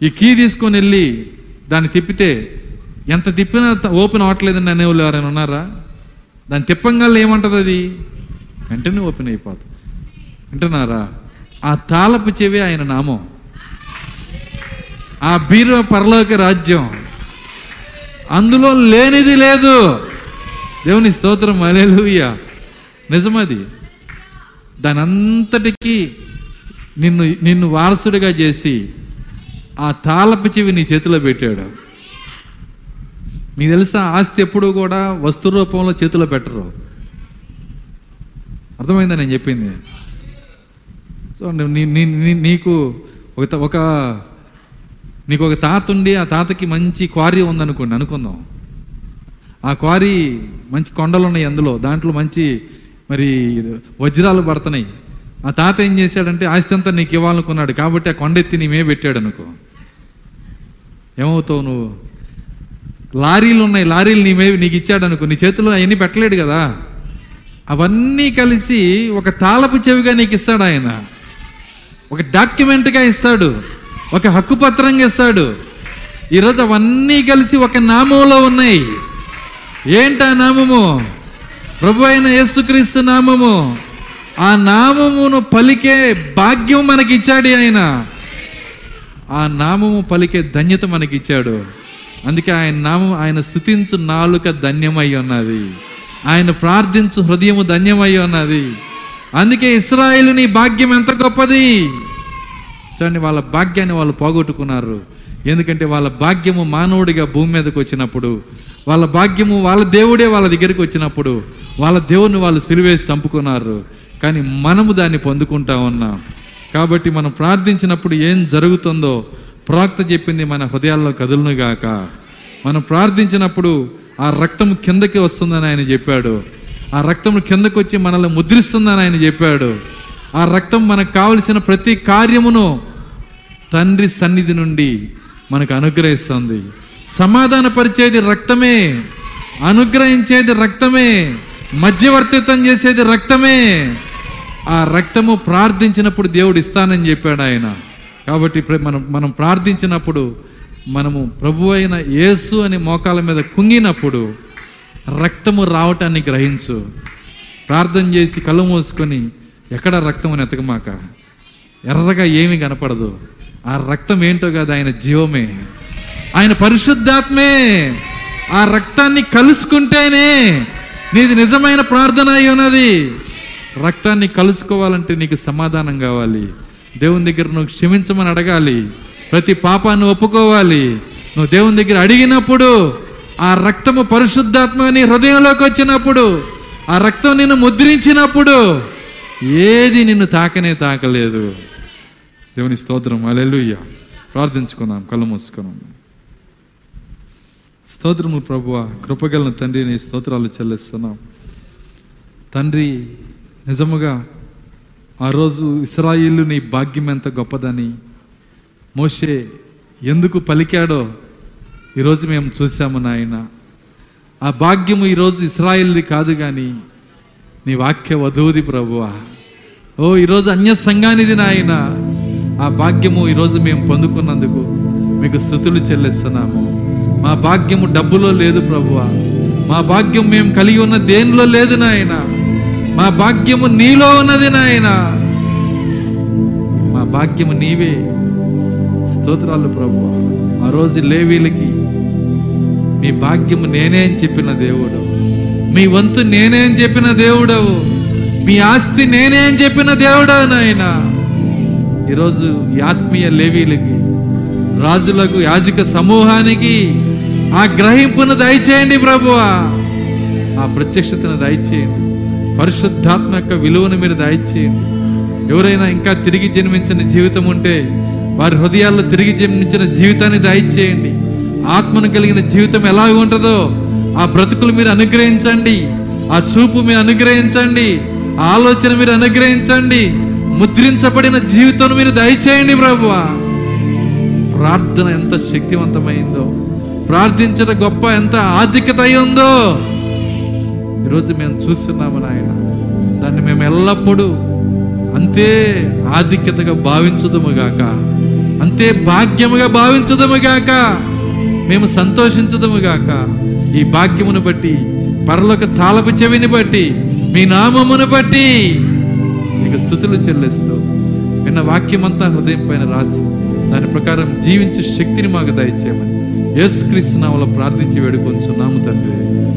ఈ కీ తీసుకొని వెళ్ళి దాన్ని తిప్పితే ఎంత తిప్పినా ఓపెన్ అవ్వట్లేదని అనేవాళ్ళు ఎవరైనా ఉన్నారా? దాన్ని తిప్పంగా ఏమంటుంది అది వెంటనే ఓపెన్ అయిపోతుంది వింటున్నారా? ఆ తాళపు చెవి ఆయన నామం. ఆ బీరువా పరలోక రాజ్యం. అందులో లేనిది లేదు. దేవుని స్తోత్రం అలేలుయ్య నిజమది. దాని అంతటికీ నిన్ను నిన్ను వారసుడిగా చేసి ఆ తాళపు చెవి నీ చేతిలో పెట్టాడు. మీకు తెలుసా ఆస్తి ఎప్పుడూ కూడా వస్తు రూపంలో చేతిలో పెట్టరు. అర్థమైందా నేను చెప్పింది? సో నీకు ఒక ఒక నీకు ఒక తాత ఉండి ఆ తాతకి మంచి క్వారీ ఉందనుకోండి అనుకుందాం. ఆ క్వారీ మంచి కొండలు ఉన్నాయి అందులో దాంట్లో మంచి మరి వజ్రాలు పడుతున్నాయి. ఆ తాత ఏం చేశాడంటే ఆస్తి అంతా నీకు ఇవ్వాలనుకున్నాడు కాబట్టి ఆ కొండ ఎత్తి నీమే పెట్టాడు అనుకో. ఏమవుతావు నువ్వు? లారీలు ఉన్నాయి లారీలు నీ మేవి నీకు ఇచ్చాడు అనుకో నీ చేతిలో అవన్నీ పెట్టలేడు కదా. అవన్నీ కలిసి ఒక తాళపు చెవిగా నీకు ఇస్తాడు ఆయన. ఒక డాక్యుమెంట్గా ఇస్తాడు. ఒక హక్కు పత్రంగా ఇస్తాడు. ఈరోజు అవన్నీ కలిసి ఒక నామంలో ఉన్నాయి. ఏంటా నామము? ప్రభు అయిన యేసుక్రీస్తు నామము. ఆ నామమును పలికే భాగ్యం మనకి ఇచ్చాడు ఆయన. ఆ నామము పలికే ధన్యత మనకి ఇచ్చాడు అందుకే ఆయన నామం ఆయన స్థుతించు నాలుక ధన్యమై ఉన్నది. ఆయన ప్రార్థించు హృదయము ధన్యమై ఉన్నది. అందుకే ఇస్రాయిలు నీ భాగ్యం ఎంత గొప్పది? చూడండి వాళ్ళ భాగ్యాన్ని వాళ్ళు పోగొట్టుకున్నారు. ఎందుకంటే వాళ్ళ భాగ్యము మానవుడిగా భూమి మీదకి వచ్చినప్పుడు వాళ్ళ భాగ్యము వాళ్ళ దేవుడే వాళ్ళ దగ్గరికి వచ్చినప్పుడు వాళ్ళ దేవుని వాళ్ళు సిలివేసి చంపుకున్నారు. కానీ మనము దాన్ని పొందుకుంటా ఉన్నాం. కాబట్టి మనం ప్రార్థించినప్పుడు ఏం జరుగుతుందో ప్రవక్త చెప్పింది మన హృదయాల్లో కదులునుగాక. మనం ప్రార్థించినప్పుడు ఆ రక్తం కిందకి వస్తుందని ఆయన చెప్పాడు. ఆ రక్తం కిందకు వచ్చి మనల్ని ముద్రిస్తుందని ఆయన చెప్పాడు. ఆ రక్తం మనకు కావలసిన ప్రతి కార్యమును తండ్రి సన్నిధి నుండి మనకు అనుగ్రహిస్తుంది. సమాధానపరిచేది రక్తమే అనుగ్రహించేది రక్తమే మధ్యవర్తిత్వం చేసేది రక్తమే. ఆ రక్తము ప్రార్థించినప్పుడు దేవుడు ఇస్తానని చెప్పాడు ఆయన. కాబట్టి మనం మనం ప్రార్థించినప్పుడు మనము ప్రభు అయిన యేసు అని మోకాల మీద కుంగినప్పుడు రక్తము రావటాన్ని గ్రహించు. ప్రార్థన చేసి కళ్ళు మూసుకొని ఎక్కడ రక్తము నెతకమాక ఎర్రగా ఏమీ కనపడదు. ఆ రక్తం ఏంటో కాదు ఆయన జీవమే. ఆయన పరిశుద్ధాత్మే. ఆ రక్తాన్ని కలుసుకుంటేనే నీది నిజమైన ప్రార్థన అయి ఉన్నది. రక్తాన్ని కలుసుకోవాలంటే నీకు సమాధానం కావాలి. దేవుని దగ్గర నువ్వు క్షమించమని అడగాలి. ప్రతి పాపాన్ని ఒప్పుకోవాలి. నువ్వు దేవుని దగ్గర అడిగినప్పుడు ఆ రక్తము పరిశుద్ధాత్మ నీ హృదయంలోకి వచ్చినప్పుడు ఆ రక్తం నిన్ను ముద్రించినప్పుడు ఏది నిన్ను తాకనే తాకలేదు. దేవుని స్తోత్రం. అలెలుయ్య ప్రార్థించుకుందాం. కళ్ళు మూసుకున్నాం. స్తోత్రములు ప్రభువ కృపగలను తండ్రి నీ స్తోత్రాలు చెల్లిస్తున్నాం. తండ్రి నిజముగా ఆ రోజు ఇస్రాయిల్ నీ భాగ్యం ఎంత గొప్పదని మోషే ఎందుకు పలికాడో ఈరోజు మేము చూసాము నాయన. ఆ భాగ్యము ఈరోజు ఇస్రాయిల్ది కాదు కానీ నీ వాక్య వధువుది ప్రభువా. ఓ ఈరోజు అన్య సంఘానిది నాయన. ఆ భాగ్యము ఈరోజు మేము పొందుకున్నందుకు మీకు స్థుతులు చెల్లిస్తున్నాము. మా భాగ్యము డబ్బులో లేదు ప్రభువా. మా భాగ్యం మేము కలిగి ఉన్న దేనిలో లేదు నాయన. మా భాగ్యము నీలో ఉన్నది నాయన. మా భాగ్యము నీవే. స్తోత్రాలు ప్రభు. ఆ రోజు లేవీలకి మీ భాగ్యము నేనే అని చెప్పిన దేవుడు. మీ వంతు నేనే అని చెప్పిన దేవుడవు మీ ఆస్తి నేనే అని చెప్పిన దేవుడవు నాయన. ఈరోజు ఆత్మీయ లేవీలకి రాజులకు యాజక సమూహానికి ఆ గ్రహింపును దయచేయండి ప్రభువా. ఆ ప్రత్యక్షతను దయచేయండి. పరిశుద్ధాత్మ యొక్క విలువను మీరు దయచేయండి. ఎవరైనా ఇంకా తిరిగి జన్మించిన జీవితం ఉంటే వారి హృదయాల్లో తిరిగి జన్మించిన జీవితాన్ని దయచేయండి. ఆత్మను కలిగిన జీవితం ఎలా ఉంటుందో ఆ బ్రతుకులు మీరు అనుగ్రహించండి. ఆ చూపు మీరు అనుగ్రహించండి. ఆ ఆలోచన మీరు అనుగ్రహించండి. ముద్రించబడిన జీవితం మీరు దయచేయండి ప్రభు ప్రార్థన ఎంత శక్తివంతమైందో ప్రార్థించడం గొప్ప ఎంత ఆధిక్యత అయి ఉందో. ఈరోజు మేము చూస్తున్నాము నాయన. దాన్ని మేము ఎల్లప్పుడూ అంతే ఆధిక్యతగా భావించదుము గాక. అంతే భాగ్యముగా భావించదముగాక. మేము సంతోషించదముగాక. ఈ భాగ్యమును బట్టి పరలోక తాళపు చెవిని బట్టి మీ నామమును బట్టి మీకు స్థుతులు చెల్లిస్తూ విన్న వాక్యమంతా హృదయం పైన రాసి దాని ప్రకారం జీవించు శక్తిని మాకు దయచేయమని. యేసుక్రీస్తు నామలో ప్రార్థించి వేడుకొంచున్నాము తండ్రి.